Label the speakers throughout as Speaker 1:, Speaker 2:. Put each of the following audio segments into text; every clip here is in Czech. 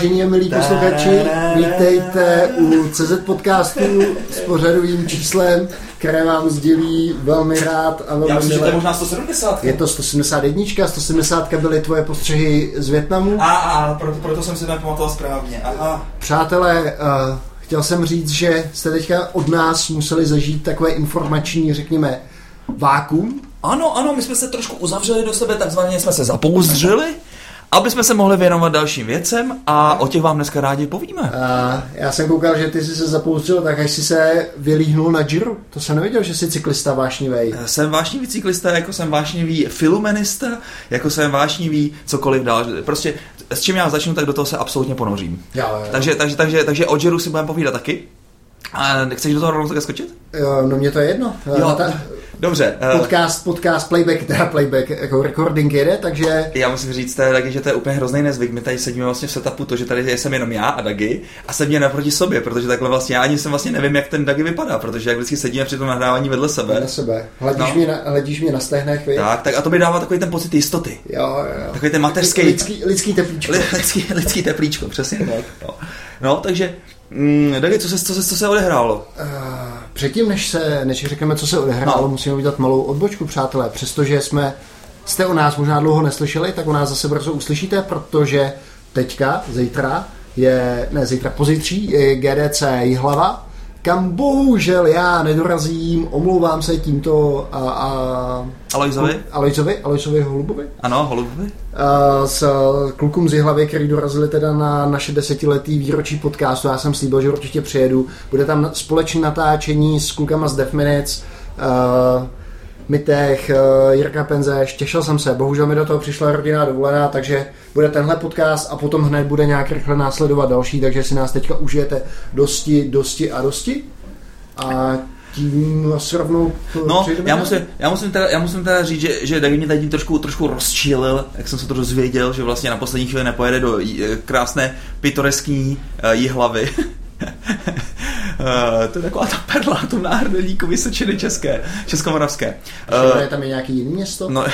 Speaker 1: vážení a milí posluchači, vítejte u CZ podcastu s pořadovým číslem, které vám sdělí velmi rád a velmi
Speaker 2: Já myslím, že to je možná 170.
Speaker 1: Je to 171, 170 byly tvoje postřehy z Větnamu.
Speaker 2: A, a, proto, proto jsem si to nepamatoval správně. Aha.
Speaker 1: Přátelé, uh, chtěl jsem říct, že jste teďka od nás museli zažít takové informační, řekněme, vákum.
Speaker 2: Ano, ano, my jsme se trošku uzavřeli do sebe, takzvaně jsme se zapouzdřili, aby jsme se mohli věnovat dalším věcem a o těch vám dneska rádi povíme.
Speaker 1: Uh, já jsem koukal, že ty jsi se zapoustřil, tak až jsi se vylíhnul na Giro. To jsem nevěděl, že jsi cyklista vášnivý.
Speaker 2: Jsem vášnivý cyklista, jako jsem vášnivý filumenista, jako jsem vášnivý cokoliv dál. Prostě s čím já začnu, tak do toho se absolutně ponořím.
Speaker 1: Jo, jo.
Speaker 2: Takže, takže, takže, takže o Jeru si budeme povídat taky. A chceš do toho rovnou také skočit?
Speaker 1: Jo, no mě to je jedno.
Speaker 2: Jo,
Speaker 1: Ta,
Speaker 2: Dobře. eh,
Speaker 1: podcast, podcast, playback, teda playback, jako recording jede, takže
Speaker 2: Já musím říct je taky, že to je úplně hrozný nezvyk. My tady sedíme vlastně v setupu to, že tady jsem jenom já a Dagi a sedíme naproti sobě, protože takhle vlastně já ani jsem vlastně nevím, jak ten Dagi vypadá, protože jak vždycky sedíme při tom nahrávání vedle sebe.
Speaker 1: na sebe. Hledíš,
Speaker 2: No.
Speaker 1: mě, na, hledíš mě na stehnech, vy?
Speaker 2: Tak, tak a to mi dává takový ten pocit jistoty.
Speaker 1: Jo, jo.
Speaker 2: Takový ten mateřský,
Speaker 1: Lidský, lidský teplíčko.
Speaker 2: li- lidský, lidský teplíčko, přesně tak. No, no takže, mm, Dagi, co se, co, se, co se odehrálo?
Speaker 1: Uh, předtím, než se, než řekneme, co se odehrálo,
Speaker 2: no.
Speaker 1: musíme udělat malou odbočku, přátelé. Přestože jsme, jste o nás možná dlouho neslyšeli, tak o nás zase brzo uslyšíte, protože teďka, zítra, je, ne zítra, pozítří, je GDC Jihlava, kam bohužel já nedorazím, omlouvám se tímto a, a
Speaker 2: Alojzovi?
Speaker 1: Alojzovi, Alojzovi Holubovi.
Speaker 2: Ano, Holubovi?
Speaker 1: Uh, s klukům z Jihlavy, který dorazili teda na naše desetiletý výročí podcastu. Já jsem slíbil, že určitě přijedu. Bude tam společné natáčení s klukama z Death Minutes, uh, Mitech, uh, Jirka Penzeš. Těšil jsem se. Bohužel mi do toho přišla rodinná dovolená, takže bude tenhle podcast a potom hned bude nějak rychle následovat další, takže si nás teďka užijete dosti, dosti a dosti. A tím asi rovnou
Speaker 2: No, já musím, já musím, teda, já musím teda říct, že, že Dagi mě tady trošku, trošku rozčílil, jak jsem se to dozvěděl, že vlastně na poslední chvíli nepojede do j- krásné pitoreskní uh, jihlavy. Uh, to je taková ta perla, to náhrdelníku Vysočiny české, českomoravské.
Speaker 1: Uh, je tam i nějaký jiný město?
Speaker 2: no,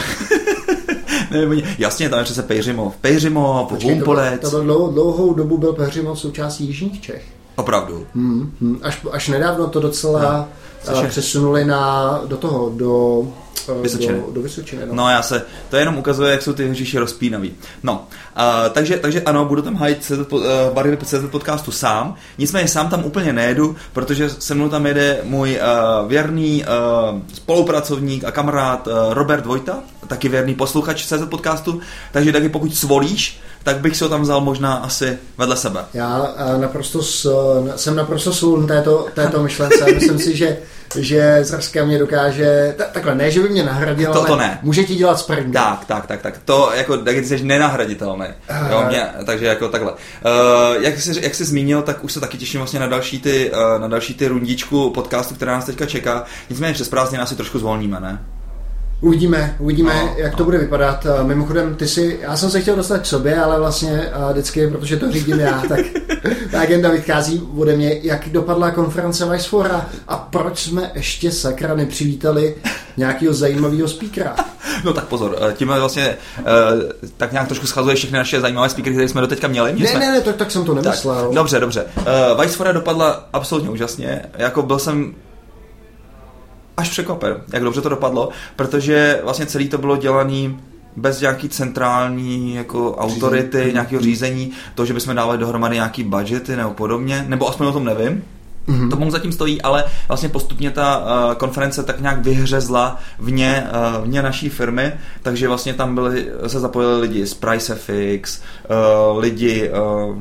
Speaker 2: nevím, jasně, tam je přece Pejřimov. Pejřimov,
Speaker 1: Počkej, to, byl,
Speaker 2: Humpolec,
Speaker 1: to byl dlouhou, dlouhou dobu byl Peřimov součástí Jižních Čech.
Speaker 2: Opravdu.
Speaker 1: Hmm, hmm. Až, až nedávno to docela no, přesunuli na, do toho, do eh,
Speaker 2: Vysočiny.
Speaker 1: Do, do Vysočiny no.
Speaker 2: No já se, to jenom ukazuje, jak jsou ty říši rozpínaví. No, uh, takže, takže ano, budu tam hajit CZ, uh, barvy CZ podcastu sám, nicméně sám tam úplně nejedu, protože se mnou tam jede můj uh, věrný uh, spolupracovník a kamarád uh, Robert Vojta, taky věrný posluchač CZ podcastu, takže taky pokud svolíš, tak bych si ho tam vzal možná asi vedle sebe.
Speaker 1: Já eh, naprosto s, jsem naprosto svůl této, této myšlence. Myslím si, že že Zrska mě dokáže, ta, takhle, ne, že by mě nahradil,
Speaker 2: To- to
Speaker 1: ale
Speaker 2: ne.
Speaker 1: může ti dělat sparring.
Speaker 2: Tak, tak, tak, tak. To jako, tak ty jsi nenahraditelný. Jo, mě, takže jako takhle. Uh, jak, jsi, jak jsi zmínil, tak už se taky těším vlastně na další ty, uh, na další ty rundičku podcastu, která nás teďka čeká. Nicméně přes prázdniny asi trošku zvolníme, ne?
Speaker 1: Uvidíme, uvidíme,
Speaker 2: No,
Speaker 1: jak
Speaker 2: no.
Speaker 1: to bude vypadat. Eh, Mimochodem, ty si, já jsem se chtěl dostat k sobě, ale vlastně eh, vždycky, protože to řídím já, tak ta agenda vychází ode mě, jak dopadla konference Vicefora a proč jsme ještě sakra nepřivítali nějakého zajímavého speakera.
Speaker 2: No tak pozor, eh, tím vlastně tak nějak trošku schazuje všechny naše zajímavé speakery, které jsme doteďka měli. že
Speaker 1: Ne,
Speaker 2: jsme...
Speaker 1: ne, ne, tak, tak jsem to
Speaker 2: Tak,
Speaker 1: nemyslel.
Speaker 2: dobře, dobře. Uh, Vicefora dopadla absolutně úžasně. Jako byl jsem až překvapen, jak dobře to dopadlo, protože vlastně celý to bylo dělaný bez nějaký centrální jako autority,
Speaker 1: Řízení.
Speaker 2: nějakého řízení, to, že bychom dávali dohromady nějaký budgety nebo podobně, nebo aspoň o tom nevím.
Speaker 1: Mhm.
Speaker 2: To mu zatím stojí, ale vlastně postupně ta uh, konference tak nějak vyhřezla vně, uh, vně naší firmy, takže vlastně tam byli, se zapojili lidi z PriceFX, uh, lidi uh,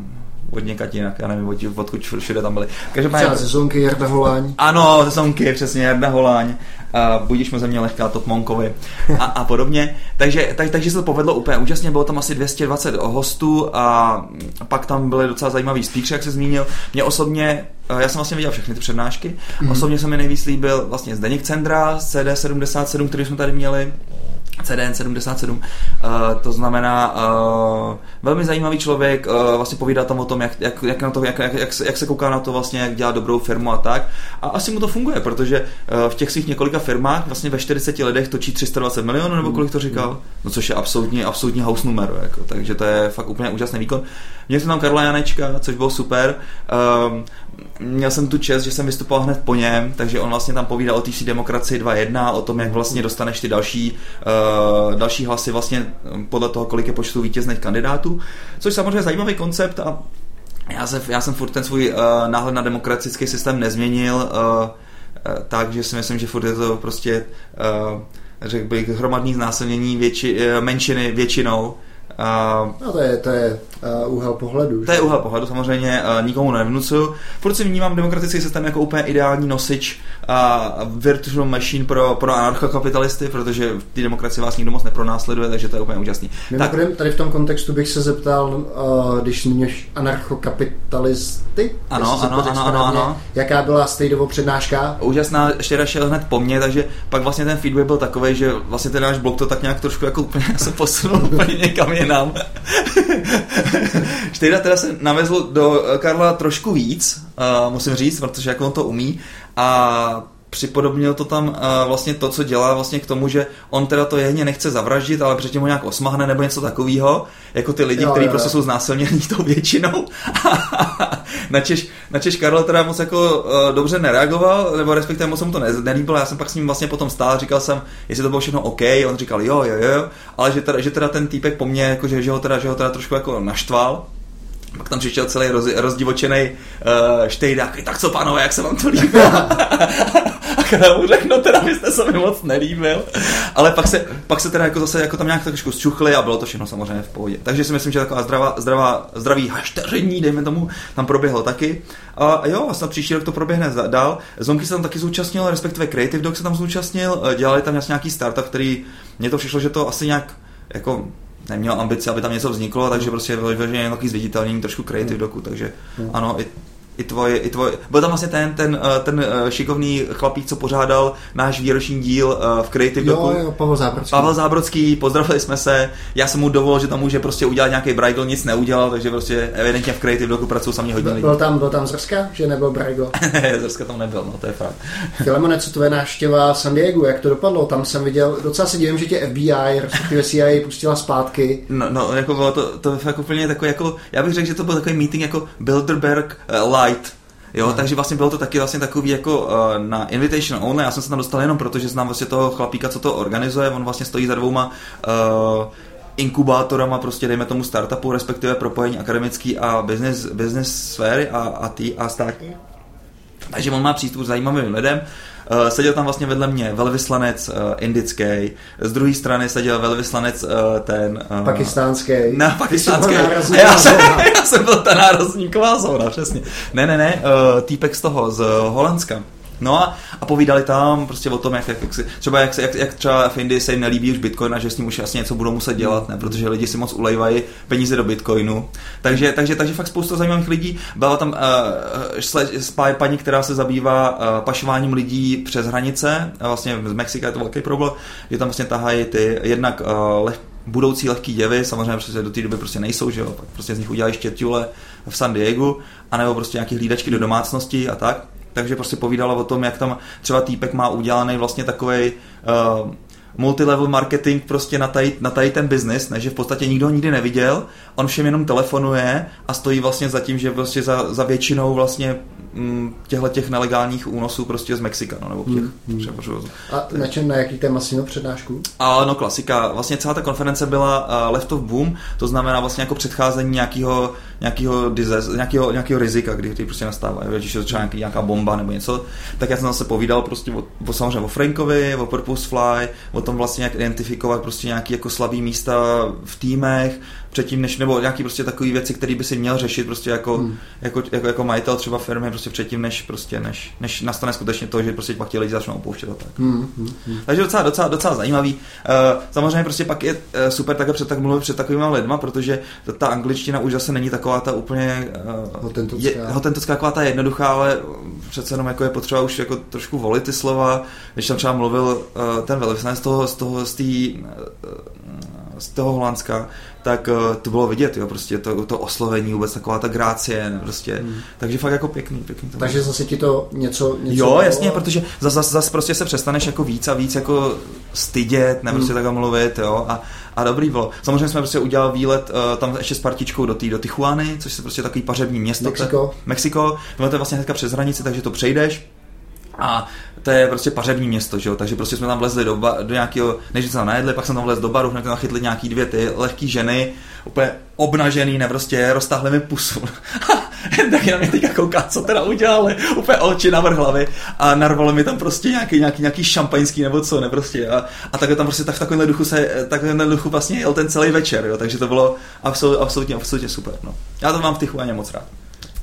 Speaker 2: od někať jinak, já nevím, od, odkud všude tam byli. Každopádně,
Speaker 1: Třeba sezónky Jarda Holáň.
Speaker 2: ano, sezonky, přesně, Jarda Holáň, uh, budíš mu země lehká Top Monkovi a, a podobně. Takže, tak, takže se to povedlo úplně úžasně, bylo tam asi 220 hostů a pak tam byly docela zajímavý speakři, jak se zmínil. Mě osobně, uh, já jsem vlastně viděl všechny ty přednášky, mm-hmm. osobně se mi nejvíc líbil vlastně Zdeněk Cendra z CD77, který jsme tady měli, CDN 77, uh, to znamená uh, velmi zajímavý člověk, uh, vlastně povídá tam o tom, jak, jak, jak, na to, jak, jak, jak, se, jak se kouká na to vlastně, jak dělá dobrou firmu a tak. A asi mu to funguje, protože uh, v těch svých několika firmách vlastně ve 40 letech točí 320 milionů, nebo kolik to říkal? No což je absolutně, absolutně house numero, jako, takže to je fakt úplně úžasný výkon. Měl jsem tam Karla Janečka, což bylo super. Um, měl jsem tu čest, že jsem vystupoval hned po něm, takže on vlastně tam povídal o TC demokracii 2.1, o tom, jak vlastně dostaneš ty další, uh, další hlasy vlastně podle toho, kolik je počtu vítězných kandidátů, což samozřejmě zajímavý koncept a já jsem, já jsem furt ten svůj uh, náhled na demokratický systém nezměnil, uh, uh, takže si myslím, že furt je to prostě uh, řekl bych, hromadný znásilnění větši, menšiny většinou,
Speaker 1: Uh, no to je, to je uh, úhel pohledu.
Speaker 2: To je úhel pohledu, samozřejmě uh, nikomu nevnucuju. Furt si vnímám demokratický systém jako úplně ideální nosič uh, virtual machine pro, pro anarchokapitalisty, protože v té demokracii vás nikdo moc nepronásleduje, takže to je úplně úžasný.
Speaker 1: Mimochodem, tak. tady v tom kontextu bych se zeptal, uh, když zmíníš anarchokapitalisty,
Speaker 2: ano, ano, ano, ano, ano,
Speaker 1: jaká byla Stateovo přednáška?
Speaker 2: Úžasná, ještě šel hned po mně, takže pak vlastně ten feedback byl takový, že vlastně ten náš blog to tak nějak trošku jako úplně se posunul úplně někam jinam. Štejda teda se navezl do Karla trošku víc, uh, musím říct, protože jak on to umí. A připodobnil to tam uh, vlastně to, co dělá vlastně k tomu, že on teda to jehně nechce zavraždit, ale předtím ho nějak osmahne nebo něco takového, jako ty lidi, kteří prostě jsou znásilnění tou většinou. na, Češ, na Češ Karel teda moc jako uh, dobře nereagoval, nebo respektive moc se mu to nelíbilo, já jsem pak s ním vlastně potom stál, říkal jsem, jestli to bylo všechno OK, on říkal jo, jo, jo, ale že teda, že teda ten týpek po mně, jako, že, že, ho teda, že ho teda trošku jako naštval, pak tam přišel celý roz, rozdivočený uh, štejdák, tak co pánové, jak se vám to líbilo? a mu řekl, no teda vy jste se mi moc nelíbil. Ale pak se, pak se teda jako zase jako tam nějak trošku zčuchli a bylo to všechno samozřejmě v pohodě. Takže si myslím, že taková zdravá, zdravá, zdravý hašteření, dejme tomu, tam proběhlo taky. A jo, snad příští rok to proběhne dál. Zonky se tam taky zúčastnil, respektive Creative Dog se tam zúčastnil, eh, dělali tam nějaký startup, který mně to přišlo, že to asi nějak jako neměl ambice, aby tam něco vzniklo, takže prostě vyloženě nějaký zviditelnění trošku creative hmm. doku, takže hmm. ano, i i tvoje, i tvoje, byl tam vlastně ten, ten, eh, ten eh, šikovný chlapík, co pořádal náš výroční díl eh, v Creative
Speaker 1: jo, Doku. Jo, Pavel Zábrodský.
Speaker 2: Pavel Zábrodský, pozdravili jsme se, já jsem mu dovolil, že tam může prostě udělat nějaký Brigel, nic neudělal, takže prostě evidentně v Creative Doku pracují sami hodně lidí.
Speaker 1: Byl tam, byl tam Zrska, že nebyl Brigel?
Speaker 2: Zrska tam nebyl, no to je fakt.
Speaker 1: Filemone, co tvoje návštěva San Diego, jak to dopadlo? Tam jsem viděl, docela se divím, že tě FBI, respektive CIA pustila zpátky.
Speaker 2: No, no jako bylo to, to fakt úplně takový, jako, já bych řekl, že to byl takový meeting jako Bilderberg uh, Light, Jo, takže vlastně bylo to taky vlastně takový jako uh, na invitation only, já jsem se tam dostal jenom proto, že znám vlastně toho chlapíka, co to organizuje, on vlastně stojí za dvouma uh, inkubátorama, prostě dejme tomu startupu, respektive propojení akademický a business, business sféry a, a, tý, a státní. Takže on má přístup k zajímavým lidem. Uh, seděl tam vlastně vedle mě velvyslanec uh, indický, z druhé strany seděl velvyslanec uh, ten...
Speaker 1: Uh, pakistánský.
Speaker 2: Ne, pakistánský. Já jsem, já jsem byl ta nárazníková zóna, přesně. Ne, ne, ne, uh, týpek z toho, z Holandska. No a, a povídali tam prostě o tom, jak, jak, jak si, třeba jak, jak, jak třeba v Indii se jim nelíbí už Bitcoin a že s ním už asi něco budou muset dělat, ne? protože lidi si moc ulejvají peníze do Bitcoinu. Takže, takže, takže fakt spousta zajímavých lidí. Byla tam uh, paní, která se zabývá uh, pašováním lidí přes hranice, a vlastně z Mexika je to velký problém, že tam vlastně tahají ty jednak uh, leh, budoucí lehký děvy, samozřejmě protože do té doby prostě nejsou, že jo, pak prostě z nich udělají štětule v San Diego, anebo prostě nějaký hlídačky do domácnosti a tak takže prostě povídala o tom, jak tam třeba týpek má udělaný vlastně takový uh, multilevel marketing prostě na tady, na tady ten biznis, ne, že v podstatě nikdo ho nikdy neviděl, on všem jenom telefonuje a stojí vlastně za tím, že prostě za, za většinou vlastně mm, těchto těch nelegálních únosů prostě z Mexika, no, nebo těch hmm.
Speaker 1: převožů. A na čem, na jaký téma si přednášku?
Speaker 2: A no klasika, vlastně celá ta konference byla uh, left of boom, to znamená vlastně jako předcházení nějakého nějakého, disaster, nějakého, nějakého rizika, kdy, kdy prostě nastává, když je třeba nějaký, nějaká bomba nebo něco, tak já jsem zase povídal prostě o, o samozřejmě o Frankovi, o Purpose Fly, o tom vlastně jak identifikovat prostě nějaké jako slabý místa v týmech, předtím, než, nebo nějaký prostě takový věci, které by si měl řešit prostě jako, hmm. jako, jako, jako, majitel třeba firmy prostě předtím, než prostě, než, než nastane skutečně to, že prostě pak ti lidi začnou opouštět a tak. Hmm, hmm, hmm. Takže docela, docela, docela zajímavý. Uh, samozřejmě prostě pak je uh, super také před tak mluvit před takovými lidma, protože ta, ta angličtina už zase není taková ta úplně
Speaker 1: uh, je,
Speaker 2: hotentocká, taková ta jednoduchá, ale přece jenom jako je potřeba už jako trošku volit ty slova. Když tam třeba mluvil uh, ten velvyslanec z toho, z toho, z té z toho Holandska, tak uh, to bylo vidět, jo, prostě to, to oslovení, vůbec taková ta grácie, prostě, hmm. takže fakt jako pěkný, pěkný.
Speaker 1: To takže zase ti to něco, něco
Speaker 2: Jo, jasně, protože zase zas, zas prostě se přestaneš jako víc a víc jako stydět, ne prostě hmm. tak mluvit, jo, a, a dobrý bylo. Samozřejmě jsme prostě udělali výlet uh, tam ještě s partičkou do, tý, do Tijuany, což je prostě takový pařební město.
Speaker 1: Mexiko.
Speaker 2: Te, Mexiko, to je vlastně hnedka přes hranici, takže to přejdeš a to je prostě pařební město, že jo? takže prostě jsme tam vlezli do, ba- do nějakého, než jsme tam najedli, pak jsem tam vlez do baru, hned tam chytli nějaký dvě ty lehké ženy, úplně obnažený, ne prostě roztáhli mi pusu. tak na mě teďka kouká, co teda udělali, úplně oči navrh hlavy a narvalo mi tam prostě nějaký, nějaký, nějaký šampaňský nebo co, ne prostě a, a takhle tam prostě tak v takovémhle duchu se, takovémhle duchu vlastně jel ten celý večer, jo? takže to bylo absolutně, absolutně, absolutně super, no. Já to mám v Tichuaně moc rád.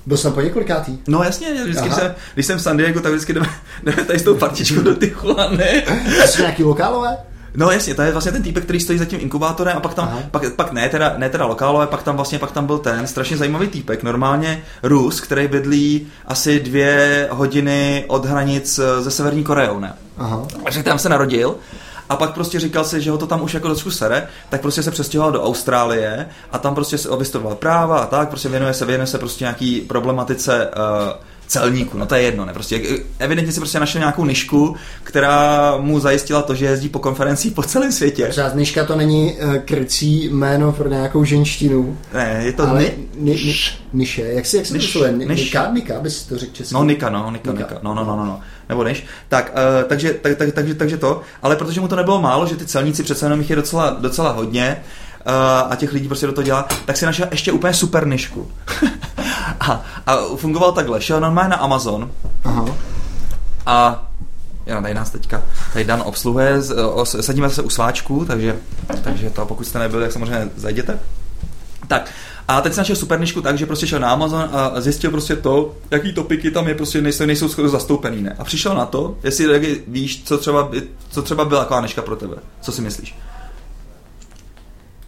Speaker 1: Byl jsem po několikátý.
Speaker 2: No jasně, vždycky jsem, když jsem v San Diego, tak vždycky jdeme, jdeme tady s tou partičkou do Tijuany.
Speaker 1: Jsi nějaký lokálové?
Speaker 2: No jasně, to je vlastně ten týpek, který stojí za tím inkubátorem a pak tam, pak, pak, ne, teda, ne teda lokálové, pak tam vlastně, pak tam byl ten strašně zajímavý týpek, normálně Rus, který bydlí asi dvě hodiny od hranic se Severní Koreou, ne? Aha. Takže tam se narodil a pak prostě říkal si, že ho to tam už jako trošku sere, tak prostě se přestěhoval do Austrálie a tam prostě se vystudoval práva a tak, prostě věnuje se, věnuje se prostě nějaký problematice uh, celníku, no to je jedno, ne, prostě evidentně si prostě našel nějakou nišku, která mu zajistila to, že jezdí po konferencích po celém světě.
Speaker 1: Třeba niška to není uh, krycí jméno pro nějakou ženštinu.
Speaker 2: Ne, je to
Speaker 1: ale ni, ni, ni, niše, jak si, jak se niš, to Nika, Nika, bys to řekl česky.
Speaker 2: No Nika, no, Nika, Nika, Nika. no, no, no, no, no nebo než. Tak, uh, takže, tak, tak, takže, takže to, ale protože mu to nebylo málo, že ty celníci přece jenom jich je docela, docela hodně, uh, a těch lidí prostě do toho dělá, tak si našel ještě úplně super nišku. a, a fungoval takhle, šel normálně na Amazon Aha. a já tady nás teďka, tady Dan obsluhuje, sadíme se u sváčku, takže, takže to pokud jste nebyli, tak samozřejmě zajděte. Tak, a teď se našel supernišku tak, že prostě šel na Amazon a zjistil prostě to, jaký topiky tam je, prostě nejsou, nejsou skoro zastoupený, ne? A přišel na to, jestli víš, co třeba, co třeba byla taková pro tebe. Co si myslíš?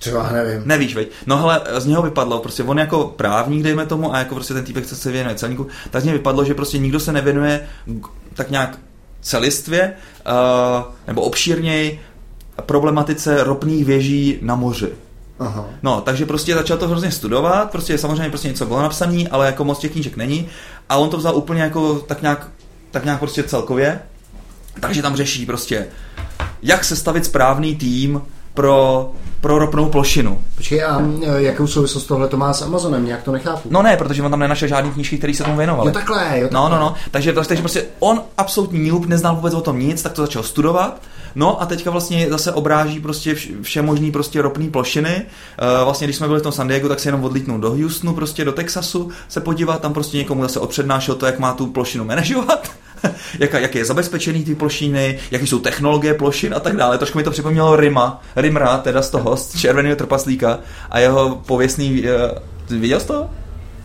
Speaker 1: Třeba nevím.
Speaker 2: Nevíš, veď. No hele, z něho vypadlo, prostě on jako právník, dejme tomu, a jako prostě ten týpek, co se věnuje celníku, tak z něho vypadlo, že prostě nikdo se nevěnuje tak nějak celistvě, uh, nebo obšírněji problematice ropných věží na moři. Aha. No, takže prostě začal to hrozně studovat, prostě samozřejmě prostě něco bylo napsané, ale jako moc těch knížek není a on to vzal úplně jako tak nějak, tak nějak prostě celkově, takže tam řeší prostě, jak sestavit správný tým pro, pro ropnou plošinu.
Speaker 1: Počkej, a e, jakou souvislost tohle to má s Amazonem? Nějak to nechápu.
Speaker 2: No ne, protože on tam nenašel žádný knížky, které se tomu věnovaly.
Speaker 1: Jo takhle, jo takhle.
Speaker 2: No, no, no. Takže, takže prostě on absolutní noob, neznal vůbec o tom nic, tak to začal studovat No a teďka vlastně zase obráží prostě vše možný prostě ropný plošiny. Uh, vlastně když jsme byli v tom San Diego, tak se jenom odlítnul do Houstonu, prostě do Texasu se podívat, tam prostě někomu zase odpřednášel to, jak má tu plošinu manažovat. jak, jak je zabezpečený ty plošiny, jaké jsou technologie plošin a tak dále. Trošku mi to připomnělo Rima, Rimra, teda z toho, z červeného trpaslíka a jeho pověstný, uh, viděl jsi to?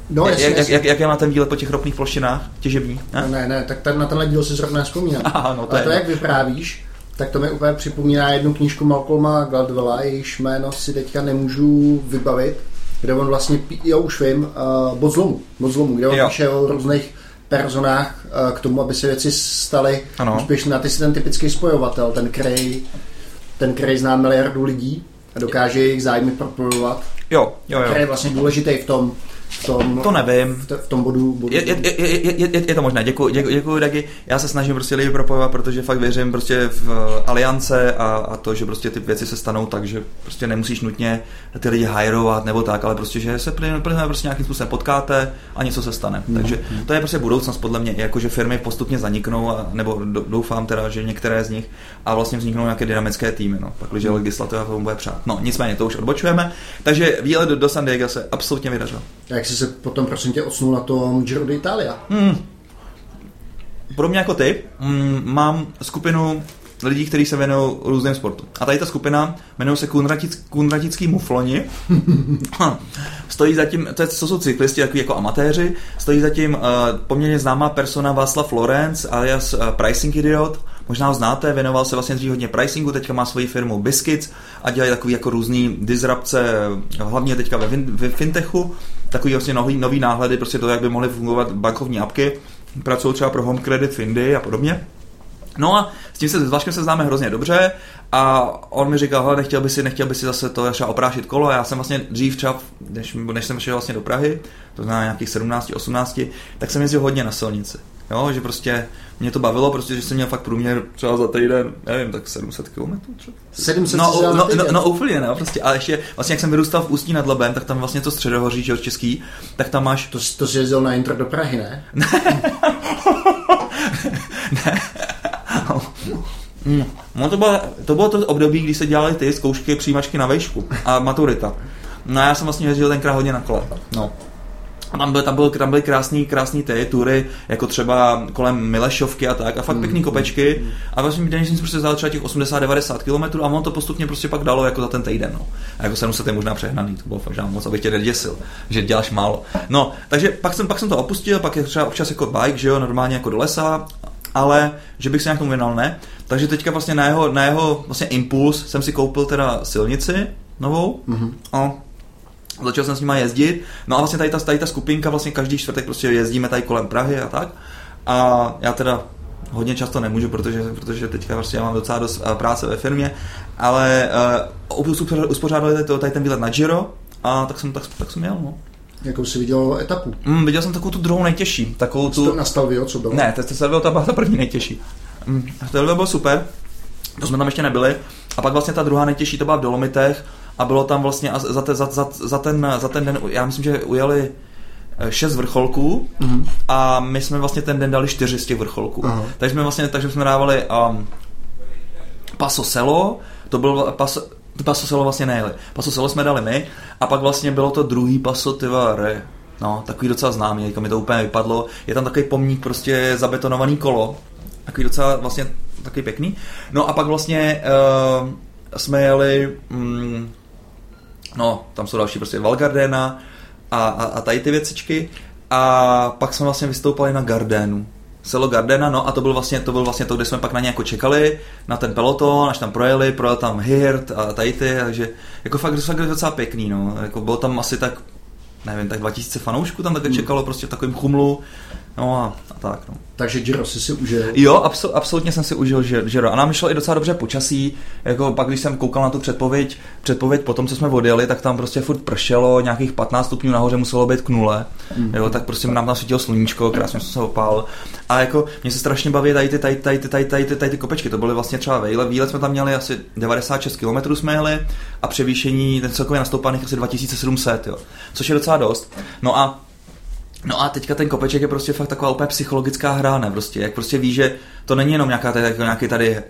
Speaker 1: No, jasně,
Speaker 2: jak,
Speaker 1: jasně.
Speaker 2: Jak, jak, jak má ten výlet po těch ropných plošinách těžebních?
Speaker 1: Ne, ne, ne tak ten, na tenhle díl si zrovna vzpomínám. Aha, no to, a to, je, jak vyprávíš, tak to mi úplně připomíná jednu knížku Malcolma Gladwella, jejíž jméno si teďka nemůžu vybavit, kde on vlastně, jo už vím, uh, bod zlomu, bod zlomu, kde on jo. píše o různých personách uh, k tomu, aby se věci staly úspěšné. A ty jsi ten typický spojovatel, ten krej, ten krej zná miliardu lidí a dokáže jejich zájmy propojovat.
Speaker 2: Jo, jo, jo.
Speaker 1: Který je vlastně důležitý v tom, v tom,
Speaker 2: to nevím.
Speaker 1: V, v tom bodu, bodu
Speaker 2: je, je, je, je, je, je, to možné, děkuji, děkuji, děkuji Dagi. Já se snažím prostě lidi propojovat, protože fakt věřím prostě v eh, aliance a, a to, že prostě ty věci se stanou tak, že prostě nemusíš nutně ty lidi hajrovat nebo tak, ale prostě, že se plně prostě nějakým způsobem potkáte a něco se stane. Mm. Takže to je prostě budoucnost podle mě, jako že firmy postupně zaniknou, a, nebo doufám teda, že některé z nich a vlastně vzniknou nějaké dynamické týmy, no, pak, když mm. legislativa tomu bude přát. No, nicméně to už odbočujeme, takže výlet do, do San Diego se absolutně vydařil.
Speaker 1: Jak jsi se potom, prosím tě, odsnul na tom Giro d'Italia?
Speaker 2: Hmm. Podobně jako ty, mm, mám skupinu lidí, kteří se věnují různým sportu. A tady ta skupina jmenuje se Kunratic, Kunratický mufloni. stojí zatím, to, je, to jsou cyklisti takový jako amatéři, stojí zatím uh, poměrně známá persona Václav Florence alias uh, Pricing Idiot, Možná ho znáte, věnoval se vlastně dřív hodně pricingu, teďka má svoji firmu Biscuits a dělají takový jako různý disrupce, hlavně teďka ve, ve fintechu, takový vlastně nový, nový náhledy, prostě to, jak by mohly fungovat bankovní apky, pracují třeba pro Home Credit Findy a podobně. No a s tím se s Vaškem se známe hrozně dobře a on mi říkal, hele, nechtěl by si, nechtěl by si zase to třeba oprášit kolo. A já jsem vlastně dřív třeba, než, než jsem šel vlastně do Prahy, to znamená nějakých 17, 18, tak jsem jezdil hodně na silnici. Jo, že prostě mě to bavilo, prostě, že jsem měl fakt průměr třeba za týden, nevím, tak 700 km třeba.
Speaker 1: 700
Speaker 2: no, no, no, no, úplně, ne, prostě, ale ještě, vlastně jak jsem vyrůstal v Ústí nad Labem, tak tam vlastně to středohoří, že český, tak tam máš...
Speaker 1: To, to jsi jezdil na intro do Prahy, ne?
Speaker 2: ne. ne. No to bylo, to bylo to období, kdy se dělaly ty zkoušky přijímačky na vejšku a maturita. No já jsem vlastně jezdil tenkrát hodně na kole. No. A tam, byl, tam, byl, tam byly krásný, krásný ty tury, jako třeba kolem Milešovky a tak, a fakt mm. pěkný kopečky. A vlastně den jsem prostě vzal třeba těch 80-90 km a on to postupně prostě pak dalo jako za ten týden. No. A jako 700 je možná přehnaný, to bylo fakt moc, abych tě neděsil, že děláš málo. No, takže pak jsem, pak jsem to opustil, pak je třeba občas jako bike, že jo, normálně jako do lesa, ale že bych se nějak tomu věnal, ne. Takže teďka vlastně na jeho, na jeho vlastně impuls jsem si koupil teda silnici novou. Mm-hmm. A začal jsem s nima jezdit. No a vlastně tady ta, tady ta skupinka, vlastně každý čtvrtek prostě jezdíme tady kolem Prahy a tak. A já teda hodně často nemůžu, protože, protože teďka vlastně já mám docela dost eh, práce ve firmě, ale uh, uspořádali tady, tady ten výlet na Giro a tak jsem, tak, tak jsem jel, no.
Speaker 1: Jakou jsi viděl etapu?
Speaker 2: Mm, viděl jsem takovou tu druhou nejtěžší. Takovou tu...
Speaker 1: Na Stelvio, co bylo?
Speaker 2: Ne, to Stelvio ta byla ta první nejtěžší. Mm, Stelvio byl super, to jsme tam ještě nebyli. A pak vlastně ta druhá nejtěžší, to byla v Dolomitech a bylo tam vlastně a za, te, za, za, za, ten, za ten den, já myslím, že ujeli eh, šest vrcholků mm-hmm. a my jsme vlastně ten den dali čtyři z těch vrcholků. Uh-huh. Takže jsme vlastně, takže jsme dávali um, Paso Selo, to byl Paso, Paso Selo vlastně nejeli. Paso Selo jsme dali my a pak vlastně bylo to druhý Paso Tivare. No, takový docela známý, jako mi to úplně vypadlo. Je tam takový pomník, prostě zabetonovaný kolo. Takový docela vlastně takový pěkný. No a pak vlastně uh, jsme jeli mm, No, tam jsou další prostě Valgardena a, a, a tady ty věcičky. A pak jsme vlastně vystoupali na Gardénu. Selo Gardena, no a to byl vlastně to, byl vlastně to kde jsme pak na ně jako čekali, na ten peloton, až tam projeli, projel tam Hirt a tady ty, takže jako fakt, fakt docela pěkný, no. Jako bylo tam asi tak nevím, tak 2000 fanoušků tam také hmm. čekalo prostě v takovém chumlu. No a, a tak, no.
Speaker 1: Takže Giro jsi si užil?
Speaker 2: Jo, absol, absolutně jsem si užil Giro. A nám šlo i docela dobře počasí. Jako pak, když jsem koukal na tu předpověď, předpověď po tom, co jsme odjeli, tak tam prostě furt pršelo, nějakých 15 stupňů nahoře muselo být k nule. Mm. Jo, tak prostě nám tam svítilo sluníčko, krásně jsem se opál. A jako mě se strašně baví tady ty, tady, tady, tady, tady, tady, tady, tady ty kopečky. To byly vlastně třeba vejle. Výlet jsme tam měli asi 96 km jsme jeli a převýšení ten celkově nastoupaných asi 2700, jo. Což je docela dost. No a No a teďka ten kopeček je prostě fakt taková úplně psychologická hra, ne? Prostě, jak prostě víš, že to není jenom nějaká tady, jako nějaký tady uh,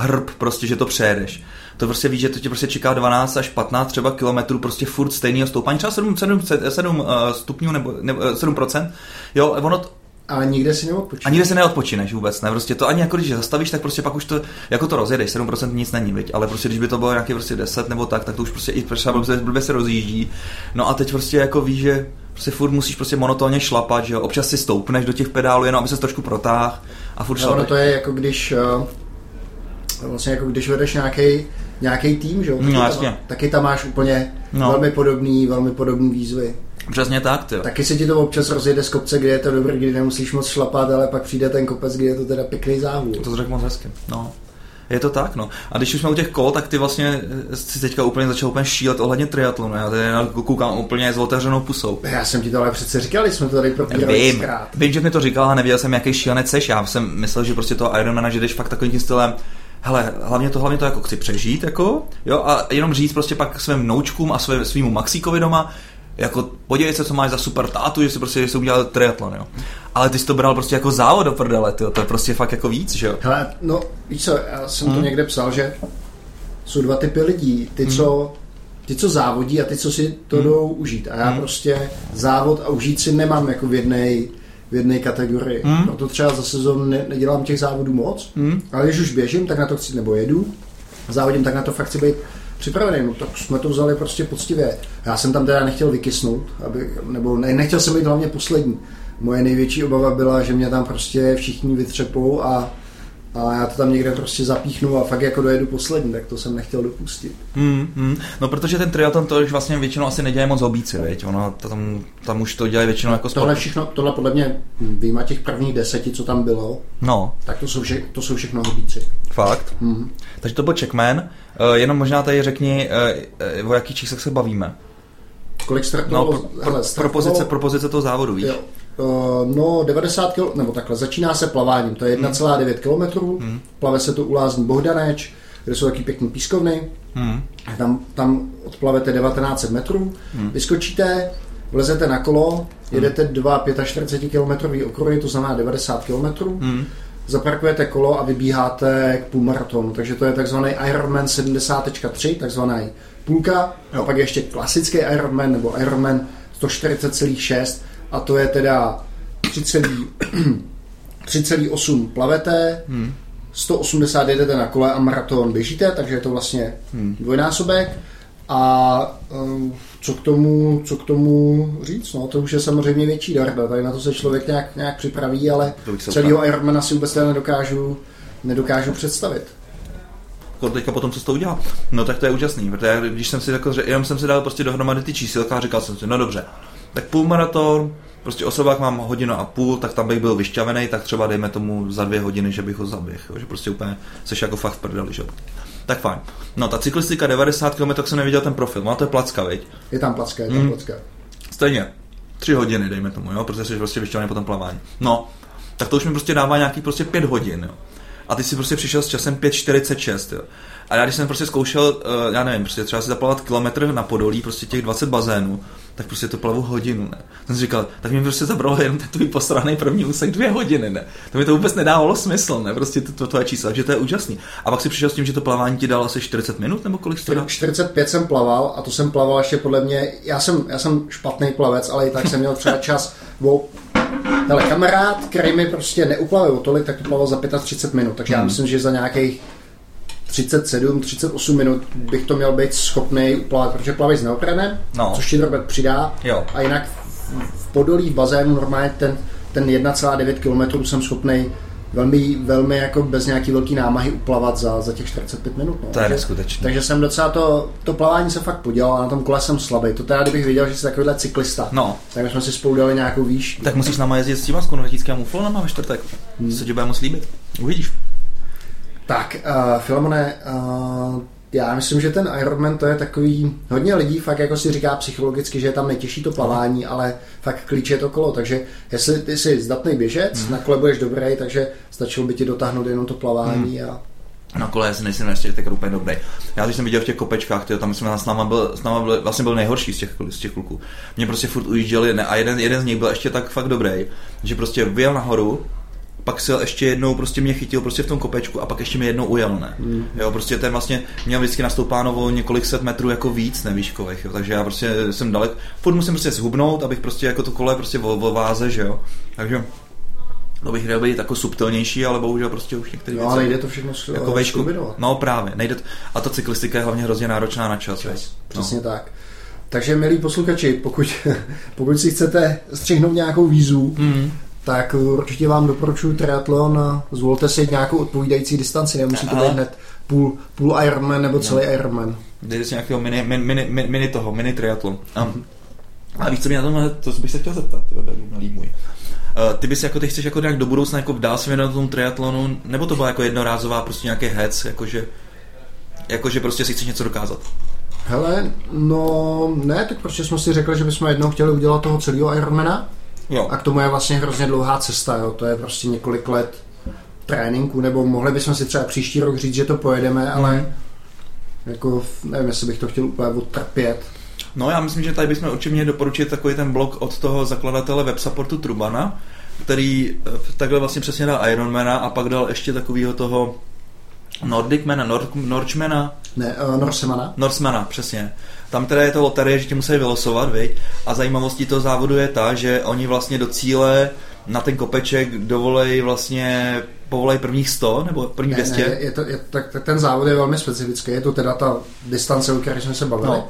Speaker 2: hrb, prostě, že to přejedeš. To prostě víš, že to tě prostě čeká 12 až 15 třeba kilometrů prostě furt stejného stoupání, třeba 7, 7, 7 uh, stupňů nebo, nebo 7%. Jo, ono,
Speaker 1: ale nikde si neodpočineš.
Speaker 2: A nikde si neodpočineš vůbec, ne? Prostě to ani jako když zastavíš, tak prostě pak už to, jako to rozjedeš, 7% nic není, viď? ale prostě když by to bylo nějaký prostě 10 nebo tak, tak to už prostě i třeba blbě se rozjíždí. No a teď prostě jako víš, že prostě furt musíš prostě monotónně šlapat, že jo? občas si stoupneš do těch pedálů, jenom aby se trošku protáhl a furt
Speaker 1: no, no to je jako když uh, vlastně jako když vedeš nějaký nějaký tým, že jo?
Speaker 2: Taky, no, tam,
Speaker 1: taky tam máš úplně no. velmi podobný, velmi podobný výzvy.
Speaker 2: Přesně tak, ty.
Speaker 1: Taky se ti to občas rozjede z kopce, kde je to dobrý, kdy nemusíš moc šlapat, ale pak přijde ten kopec, kde je to teda pěkný závod.
Speaker 2: To řekl moc hezky, no. Je to tak, no. A když už jsme u těch kol, tak ty vlastně si teďka úplně začal úplně šílet ohledně triatlonu. Já tady koukám úplně s otevřenou pusou.
Speaker 1: Já jsem ti to ale přece říkal, jsme to tady
Speaker 2: probírali vím, zkrát. Vím, že mi to říkal a nevěděl jsem, jaký šílenec seš. Já jsem myslel, že prostě to Ironmana, že jdeš fakt takovým tím stylem, hele, hlavně to, hlavně to jako chci přežít, jako, jo, a jenom říct prostě pak svým vnoučkům a svým, svýmu Maxíkovi doma, jako podívej se, co máš za super tátu, že si prostě že jsi udělal triatlon, jo. Ale ty jsi to bral prostě jako závod do prdele, tyjo. to je prostě fakt jako víc, že jo.
Speaker 1: Hele, no víš co, já jsem hmm. to někde psal, že jsou dva typy lidí, ty, hmm. co ty, co závodí a ty, co si to hmm. jdou užít. A já hmm. prostě závod a užít si nemám jako v jednej, v jedné kategorii.
Speaker 2: Hmm.
Speaker 1: Proto třeba za sezon ne, nedělám těch závodů moc,
Speaker 2: Hmm.
Speaker 1: ale když už běžím, tak na to chci, nebo jedu, závodím, tak na to fakt chci být připravený. No tak jsme to vzali prostě poctivě. Já jsem tam teda nechtěl vykysnout, aby, nebo ne, nechtěl jsem být hlavně poslední. Moje největší obava byla, že mě tam prostě všichni vytřepou a, a já to tam někde prostě zapíchnu a fakt jako dojedu poslední, tak to jsem nechtěl dopustit.
Speaker 2: Hmm, hmm. No protože ten triatlon to už vlastně většinou asi nedělají moc hobíci, veď? Ono, to tam, tam už to dělají většinou jako sport.
Speaker 1: Tohle všechno, tohle podle mě výjima těch prvních deseti, co tam bylo,
Speaker 2: No,
Speaker 1: tak to jsou, vše, to jsou všechno hobíci.
Speaker 2: fakt.
Speaker 1: Mhm.
Speaker 2: Takže to byl Checkman. Uh, jenom možná tady řekni, uh, uh, o jakých číslech se bavíme.
Speaker 1: Kolik
Speaker 2: No,
Speaker 1: startovalo?
Speaker 2: pro, pro,
Speaker 1: hele,
Speaker 2: propozice,
Speaker 1: startovalo-
Speaker 2: propozice toho závodu, víš?
Speaker 1: Jo. No 90 km, nebo takhle, začíná se plaváním, to je 1,9 km,
Speaker 2: Hmm.
Speaker 1: plave se to u lázní Bohdaneč, kde jsou taky pěkný pískovny,
Speaker 2: Hmm.
Speaker 1: tam, tam odplavete 1900 metrů,
Speaker 2: Hmm.
Speaker 1: vyskočíte, vlezete na kolo, jedete dva 45 km okruhy, to znamená 90 km,
Speaker 2: Hmm.
Speaker 1: Zaparkujete kolo a vybíháte k půlmaratonu, takže to je takzvaný Ironman 70.3, takzvaný půlka, a pak je ještě klasický Ironman nebo Ironman 140,6 a to je teda 3,8 3,8 plavete,
Speaker 2: Hmm.
Speaker 1: 180 jedete na kole a maraton běžíte, takže je to vlastně
Speaker 2: Hmm.
Speaker 1: dvojnásobek. A um, co k tomu, co k tomu říct, no to už je samozřejmě větší darda, tady na to se člověk nějak, nějak připraví, ale celého Ironmana si vůbec nedokážu, nedokážu představit.
Speaker 2: Jako teďka potom, co to udělal. No tak to je úžasný, protože já, když jsem si řekl, že jenom jsem si dal prostě dohromady ty čísilka a říkal jsem si, no dobře, tak půlmaraton, prostě osobák mám hodinu a půl, tak tam bych byl vyšťavený, tak třeba dejme tomu za dvě hodiny, že bych ho zaběhl, že prostě úplně seš jako fakt v prdeli, že jo. Tak fajn. No ta cyklistika 90 km, tak jsem neviděl ten profil, no a to je placka, viď?
Speaker 1: Je tam placka, je tam
Speaker 2: Hmm.
Speaker 1: placka.
Speaker 2: Stejně. Tři hodiny, dejme tomu, jo, protože jsi prostě vyšťavený po tom plavání. No, tak to už mi prostě dává nějaký prostě pět hodin, jo. A ty si prostě přišel s časem 5.46, jo. A já když jsem prostě zkoušel, uh, já nevím, prostě třeba si zaplavat kilometr na Podolí, prostě těch 20 bazénů, tak prostě to plavu hodinu, ne. Jsem si říkal, tak mi prostě zabralo jenom ten tvůj posraný první úsek dvě hodiny, ne. To mi to vůbec nedávalo smysl, ne, prostě to, to tvoje číslo, takže to je úžasný. A pak si přišel s tím, že to plavání ti dalo asi 40 minut, nebo kolik jsi to dal?
Speaker 1: 45 jsem plaval a to jsem plaval ještě podle mě, já jsem, já jsem špatný plavec, ale i tak jsem měl třeba čas o Hele, kamarád, který mi prostě neuplavil tolik, tak to plaval za 35 minut, takže já
Speaker 2: Hmm.
Speaker 1: myslím, že za nějakých 37, 38 minut bych to měl být schopný uplavat, protože plavíš s neoprenem,
Speaker 2: No.
Speaker 1: což ti Robert přidá,
Speaker 2: Jo.
Speaker 1: a jinak v, Podolí v bazénu normálně ten, ten 1,9 km jsem schopný velmi, velmi jako bez nějaký velký námahy uplavat za, za těch 45 minut. No.
Speaker 2: To je
Speaker 1: takže,
Speaker 2: neskutečný.
Speaker 1: takže jsem docela to, to plavání se fakt podělal a na tom kole jsem slabý. To teda, kdybych věděl, že jsi takovýhle cyklista,
Speaker 2: No,
Speaker 1: tak bychom si spolu dali nějakou výšku.
Speaker 2: Tak musíš náma jezdit s těma s konvertickými muflonama ve čtvrtek. Hmm. Se ti bude moc líbit. Uvidíš.
Speaker 1: Tak, uh, Filemone, uh, já myslím, že ten Ironman to je takový, hodně lidí fakt jako si říká psychologicky, že je tam nejtěžší to plavání, ale fakt klíč je to kolo, takže jestli ty jsi zdatný běžec,
Speaker 2: Hmm.
Speaker 1: na kole budeš dobrý, takže stačilo by ti dotáhnout jenom to plavání a
Speaker 2: Na kole já si nejsem ještě tak úplně dobrý. Já když jsem viděl v těch kopečkách, tyjo, tam jsme s náma byl, s náma byl, vlastně byl nejhorší z těch, z těch kluků. Mě prostě furt ujížděli ne, a jeden, jeden z nich byl ještě tak fakt dobrý, že prostě vyjel nahoru, pak si ještě jednou prostě mě chytil prostě v tom kopečku a pak ještě mě jednou ujel, ne. Mm. Jo, prostě ten vlastně měl vždycky nastoupáno o několik set metrů jako víc nevýškových, jo, takže já prostě jsem dalek, furt musím prostě zhubnout, abych prostě jako to kole prostě o váze, že jo. Takže to bych chtěl být jako subtilnější, ale bohužel prostě už některé
Speaker 1: no, ale nejde to všechno s-
Speaker 2: jako vejšku. No právě, nejde. t- A ta cyklistika je hlavně hrozně náročná na čas. veď.
Speaker 1: Přesně tak. Takže, milí posluchači, pokud, pokud si chcete střihnout nějakou výzvu,
Speaker 2: Mm.
Speaker 1: Tak určitě vám doporučuji triatlon a zvolte si nějakou odpovídající distanci. Nemusí to být hned půl, půl Ironman nebo celý Ironman.
Speaker 2: Dejte si nějakého mini, mini, mini, mini, toho, mini triatlon. A, a víš, co mě na tomhle, to bych se chtěl zeptat, ty malý můj. Uh, ty bys jako, ty chceš jako nějak do budoucna jako dál se věnovat tomu triatlonu, nebo to byla jako jednorázová prostě nějaký hec, jakože, jakože prostě si chceš něco dokázat.
Speaker 1: Hele, no ne, tak prostě jsme si řekli, že bychom jednou chtěli udělat toho celého Ironmana
Speaker 2: Jo.
Speaker 1: a k tomu je vlastně hrozně dlouhá cesta, jo. to je prostě několik let tréninku, nebo mohli bychom si třeba příští rok říct, že to pojedeme, ale jako nevím, jestli bych to chtěl úplně odtrpět.
Speaker 2: No já myslím, že tady bychom určitě měli doporučit takový ten blog od toho zakladatele websupportu Trubana, který eh, takhle vlastně přesně dal Ironmana a pak dal ještě takového toho Nordicmana, Nord, Norchmana,
Speaker 1: Ne, uh, Norsemana.
Speaker 2: Norsemana, přesně. Tam teda je to loterie, že tě musí vylosovat, viď? A zajímavostí toho závodu je ta, že oni vlastně do cíle na ten kopeček dovolej vlastně povolej prvních 100 nebo prvních 200?
Speaker 1: Ne, ne, je to, je, tak, tak ten závod je velmi specifický, je to teda ta distance, o které jsme se bavili. No.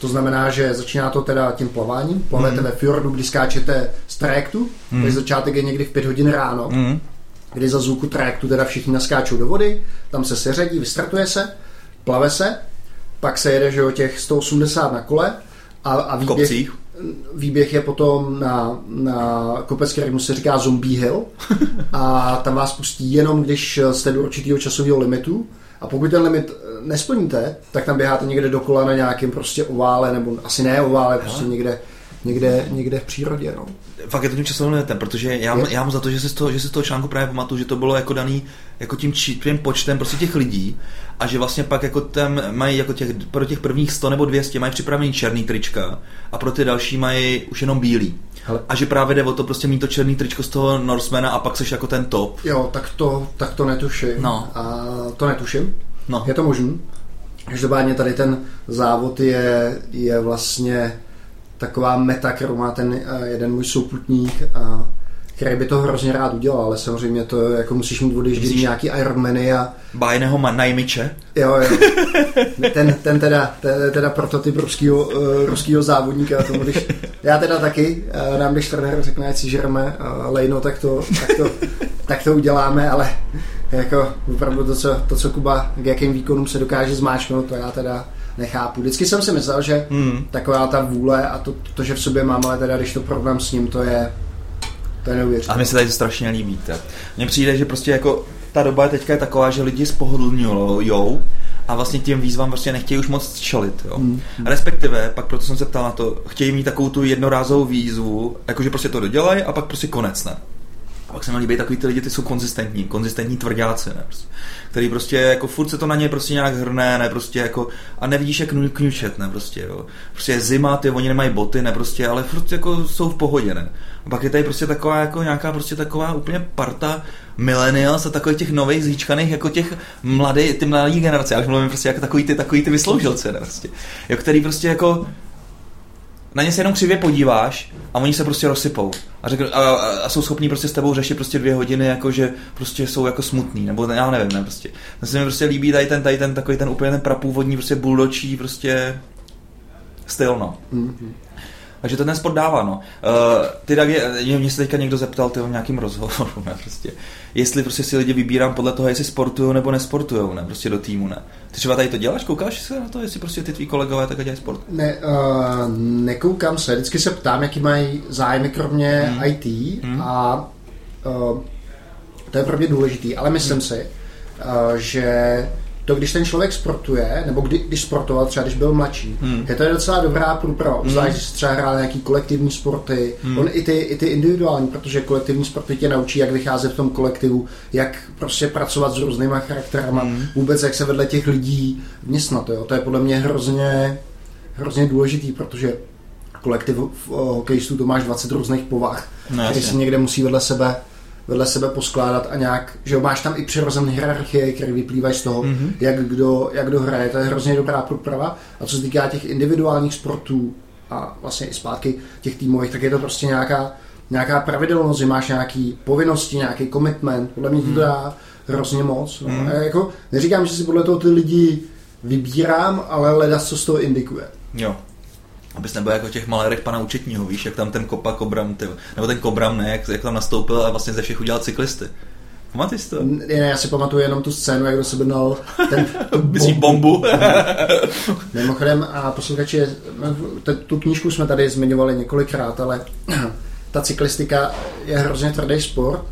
Speaker 1: To znamená, že začíná to teda tím plaváním, plavete mm. ve fjordu, kdy skáčete z trajektu, mm. takže začátek je někdy v 5 hodin ráno, mm. kdy za zvuku trajektu teda všichni naskáčou do vody, tam se seřadí, vystartuje se, plave se, pak se jede, že o těch 180 na kole a, a výběh, výběh je potom na, na kopec, který se říká Zombie Hill. A tam vás pustí jenom, když jste do určitého časového limitu. A pokud ten limit nesplníte, tak tam běháte někde dokola na nějakém prostě ovále, nebo asi ne ovále, prostě někde, někde, někde v přírodě. No.
Speaker 2: Fakt je to tím časovým limitem, protože já, je. já mám za to, že se z toho, že se z toho článku právě pamatuju, že to bylo jako daný jako tím, tím počtem prostě těch lidí a že vlastně pak jako tam mají jako těch, pro těch prvních 100 nebo 200 mají připravený černý trička a pro ty další mají už jenom bílý. Hele. A že právě jde o to prostě mít to černý tričko z toho Norsemana a pak seš jako ten top.
Speaker 1: Jo, tak to, tak to netuším.
Speaker 2: No.
Speaker 1: A to netuším. No. Je to možný. Každopádně tady ten závod je, je vlastně taková meta, kterou má ten eh, jeden můj souputník a který by to hrozně rád udělal, ale samozřejmě to jako musíš mít odjíždění nějaký Ironmany a...
Speaker 2: Bájného najmiče.
Speaker 1: Jo, jo. Ten, ten teda, ten, teda prototyp ruskýho, uh, ruskýho závodníka. Tomu, když, já teda taky, uh, nám když trenér řekne, ať si žereme uh, lejno, tak to, tak, to, tak to uděláme, ale jako opravdu to, co, to, co Kuba k jakým výkonům se dokáže zmáčknout, to já teda nechápu. Vždycky jsem si myslel, že hmm. taková ta vůle a to, to, že v sobě mám, ale teda když to problém s ním, to je, to je neuvěřitelné.
Speaker 2: A mi se tady to strašně líbí. Mně přijde, že prostě jako ta doba je teďka je taková, že lidi spohodlňujou a vlastně těm výzvám prostě nechtějí už moc čelit. Jo. Hmm. Respektive, pak proto jsem se ptal na to, chtějí mít takovou tu jednorázovou výzvu, jakože prostě to dodělají a pak prostě konec, ne? A pak se mi líbí takový ty lidi, ty jsou konzistentní, konzistentní tvrdáci, ne? Prostě, který prostě jako furt se to na ně prostě nějak hrne, ne? Prostě jako, a nevidíš jak kňučet, ne? Prostě, jo. Prostě je zima, ty oni nemají boty, ne? Prostě, ale furt jako jsou v pohodě, ne? A pak je tady prostě taková jako nějaká prostě taková úplně parta millennials a takových těch nových zíčkaných jako těch mladý, ty mladé generace, já už mluvím prostě jako takový ty, takový ty vysloužilce, ne? Prostě, jo, který prostě jako na ně se jenom křivě podíváš a oni se prostě rozsypou. A, řekl, a, a, jsou schopní prostě s tebou řešit prostě dvě hodiny, jako že prostě jsou jako smutný, nebo já nevím, ne, prostě. To se mi prostě líbí tady ten, tady ten takový ten úplně ten prapůvodní prostě buldočí prostě styl, no. Mm-hmm. Takže to ten sport dává, no. Uh, ty tak je, mě se teďka někdo zeptal ty v nějakým rozhovoru, ne, prostě, jestli prostě si lidi vybírám podle toho, jestli sportují nebo nesportují, ne, prostě do týmu, ne. Ty třeba tady to děláš, koukáš se na to, jestli prostě ty tví kolegové tak dělají sport?
Speaker 1: Ne, uh, nekoukám se, vždycky se ptám, jaký mají zájmy kromě hmm. IT hmm. a uh, to je pro mě důležitý, ale myslím hmm. si, uh, že to, když ten člověk sportuje, nebo kdy, když sportoval, třeba když byl mladší, hmm. je to je docela dobrá průprava. Hmm. Zvlášť, když třeba hrál nějaký kolektivní sporty, hmm. on i ty, i ty individuální, protože kolektivní sporty tě naučí, jak vycházet v tom kolektivu, jak prostě pracovat s různýma charakterama, hmm. vůbec jak se vedle těch lidí vměstnat. Jo. To je podle mě hrozně, hrozně důležitý, protože kolektiv hokejistů to máš 20 různých povah, no, který si někde musí vedle sebe vedle sebe poskládat a nějak, že jo, máš tam i přirozené hierarchie, které vyplývají z toho, mm-hmm. jak, kdo, jak kdo hraje, to je hrozně dobrá průprava. A co se týká těch individuálních sportů a vlastně i zpátky těch týmových, tak je to prostě nějaká, nějaká pravidelnost, že máš nějaký povinnosti, nějaký commitment, podle mě mm. to mhm. dá hrozně moc. No. Mm. A jako, neříkám, že si podle toho ty lidi vybírám, ale leda, co z toho indikuje.
Speaker 2: Jo abys nebyl jako těch malérech pana účetního, víš, jak tam ten kopa Kobram, ty, nebo ten Kobram, ne, jak, jak tam nastoupil a vlastně ze všech udělal cyklisty. Pamatuješ to?
Speaker 1: Ne, já si pamatuju jenom tu scénu, jak do sebe dal ten
Speaker 2: bombu. bombu.
Speaker 1: Mimochodem, a posluchači, tu knížku jsme tady zmiňovali několikrát, ale ta cyklistika je hrozně tvrdý sport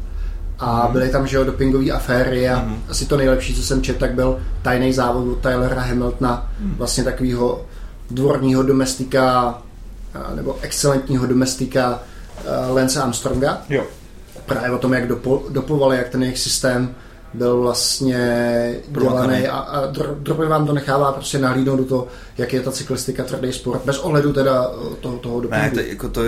Speaker 1: a mm. byly tam, že jo, dopingové aféry a mm. asi to nejlepší, co jsem četl, tak byl tajný závod od Tylera Hamiltona, mm. vlastně takového dvorního domestika nebo excelentního domestika Lance Armstronga.
Speaker 2: Jo.
Speaker 1: Právě o tom, jak dopo, dopovali, jak ten jejich systém byl vlastně dělaný a, a drobně vám to nechává prostě nahlídnout do toho, jak je ta cyklistika tvrdý sport, bez ohledu teda toho, toho dopingu.
Speaker 2: Ne, to, jako to,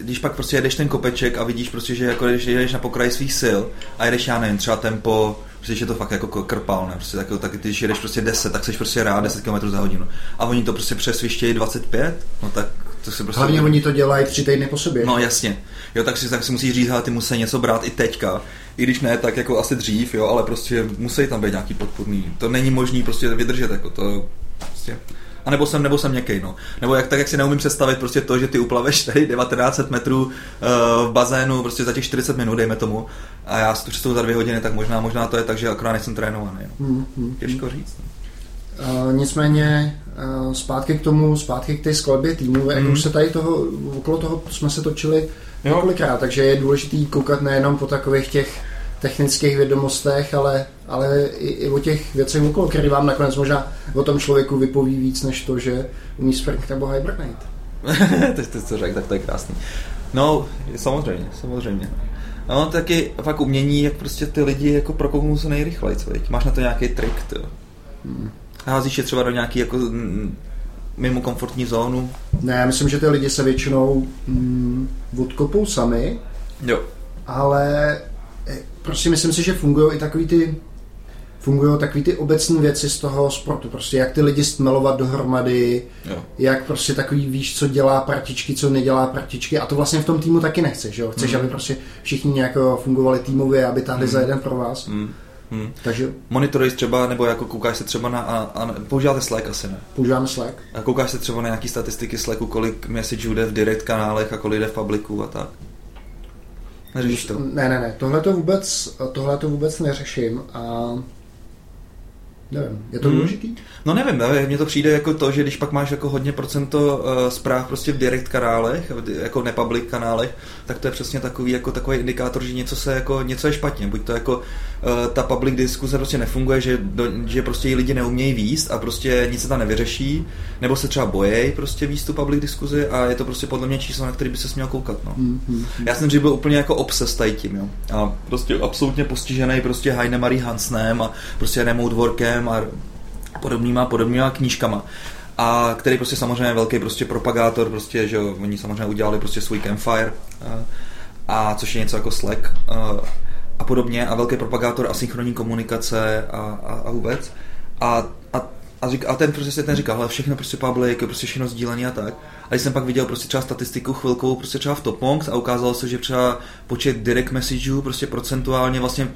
Speaker 2: když pak prostě jedeš ten kopeček a vidíš prostě, že jako když jedeš na pokraji svých sil a jedeš, já nevím, třeba tempo Prostě je to fakt jako krpal, ne? Prostě tak, tak, když jedeš prostě 10, tak jsi prostě rád 10 km za hodinu. A oni to prostě přesvištějí 25, no tak To si prostě
Speaker 1: Hlavně oni to dělají tři týdny po sobě.
Speaker 2: No
Speaker 1: že?
Speaker 2: jasně. Jo, tak si, tak si musí říct, ale ty musí něco brát i teďka. I když ne, tak jako asi dřív, jo, ale prostě musí tam být nějaký podpůrný. To není možný prostě vydržet, jako to prostě. A nebo jsem, nebo jsem měkkej, no. Nebo jak, tak, jak si neumím představit prostě to, že ty uplaveš tady 1900 metrů uh, v bazénu prostě za těch 40 minut, dejme tomu, a já si to představu za dvě hodiny, tak možná, možná to je tak, že akorát nejsem trénovaný. No.
Speaker 1: Hmm, hmm.
Speaker 2: Těžko říct. No.
Speaker 1: Uh, nicméně uh, zpátky k tomu, zpátky k té skladbě týmu, mm. jak
Speaker 2: Mhm.
Speaker 1: už se tady toho, okolo toho jsme se točili
Speaker 2: Jo.
Speaker 1: několikrát, takže je důležitý koukat nejenom po takových těch technických vědomostech, ale, ale i, i o těch věcech okolo, které vám nakonec možná o tom člověku vypoví víc, než to, že umí sprint nebo hibernate.
Speaker 2: to jste to řekl, tak to je krásný. No, samozřejmě, samozřejmě. No, taky fakt umění, jak prostě ty lidi jako prokouknou se nejrychleji, veď? Máš na to nějaký trik, ty.
Speaker 1: Hmm.
Speaker 2: Házíš je třeba do nějaký jako mm, mimo komfortní zónu.
Speaker 1: Ne, já myslím, že ty lidi se většinou mm, odkopou sami,
Speaker 2: Jo.
Speaker 1: ale prostě myslím si, že fungují i takový ty fungují takový ty obecné věci z toho sportu, prostě jak ty lidi stmelovat dohromady,
Speaker 2: Jo.
Speaker 1: jak prostě takový víš, co dělá partičky, co nedělá partičky a to vlastně v tom týmu taky nechceš, jo? Chceš,
Speaker 2: Mm.
Speaker 1: aby prostě všichni nějak fungovali týmově, aby tahli
Speaker 2: Mm.
Speaker 1: za jeden pro vás.
Speaker 2: Hmm. Hmm.
Speaker 1: Takže
Speaker 2: Monitoruješ třeba, nebo jako koukáš se třeba na, a, a používáte Slack asi ne?
Speaker 1: používáme Slack.
Speaker 2: A koukáš se třeba na nějaký statistiky Slacku, kolik messageů jde v direct kanálech a kolik jde v publiku a tak? Neříš to?
Speaker 1: Ne, ne, ne, tohle to vůbec, tohle to vůbec neřeším a nevím, je to
Speaker 2: Mm.
Speaker 1: důležitý?
Speaker 2: No nevím, nevím, mně to přijde jako to, že když pak máš jako hodně procento uh, zpráv prostě v direct kanálech, jako nepublic kanálech, tak to je přesně takový jako takový indikátor, že něco se jako něco je špatně. Buď to jako ta public diskuze prostě nefunguje, že, do, že prostě ji lidi neumějí výst a prostě nic se tam nevyřeší, nebo se třeba bojejí prostě výst tu public diskuzi a je to prostě podle mě číslo, na který by se měl koukat. No.
Speaker 1: Hmm, hmm.
Speaker 2: Já jsem dřív byl úplně jako obses tady tím, jo. A prostě absolutně postižený prostě Heine Marie Hansnem a prostě remote workem a podobnýma, podobnýma knížkama. A který prostě samozřejmě je velký prostě propagátor, prostě, že jo, oni samozřejmě udělali prostě svůj campfire, a, a což je něco jako Slack a, a podobně a velký propagátor asynchronní komunikace a, a, a vůbec. A, a a, řík, a ten prostě ten říkal, hele, všechno prostě public, prostě všechno sdílený a tak. A když jsem pak viděl prostě třeba statistiku chvilkou prostě třeba v Topmonks a ukázalo se, že třeba počet direct messageů prostě procentuálně vlastně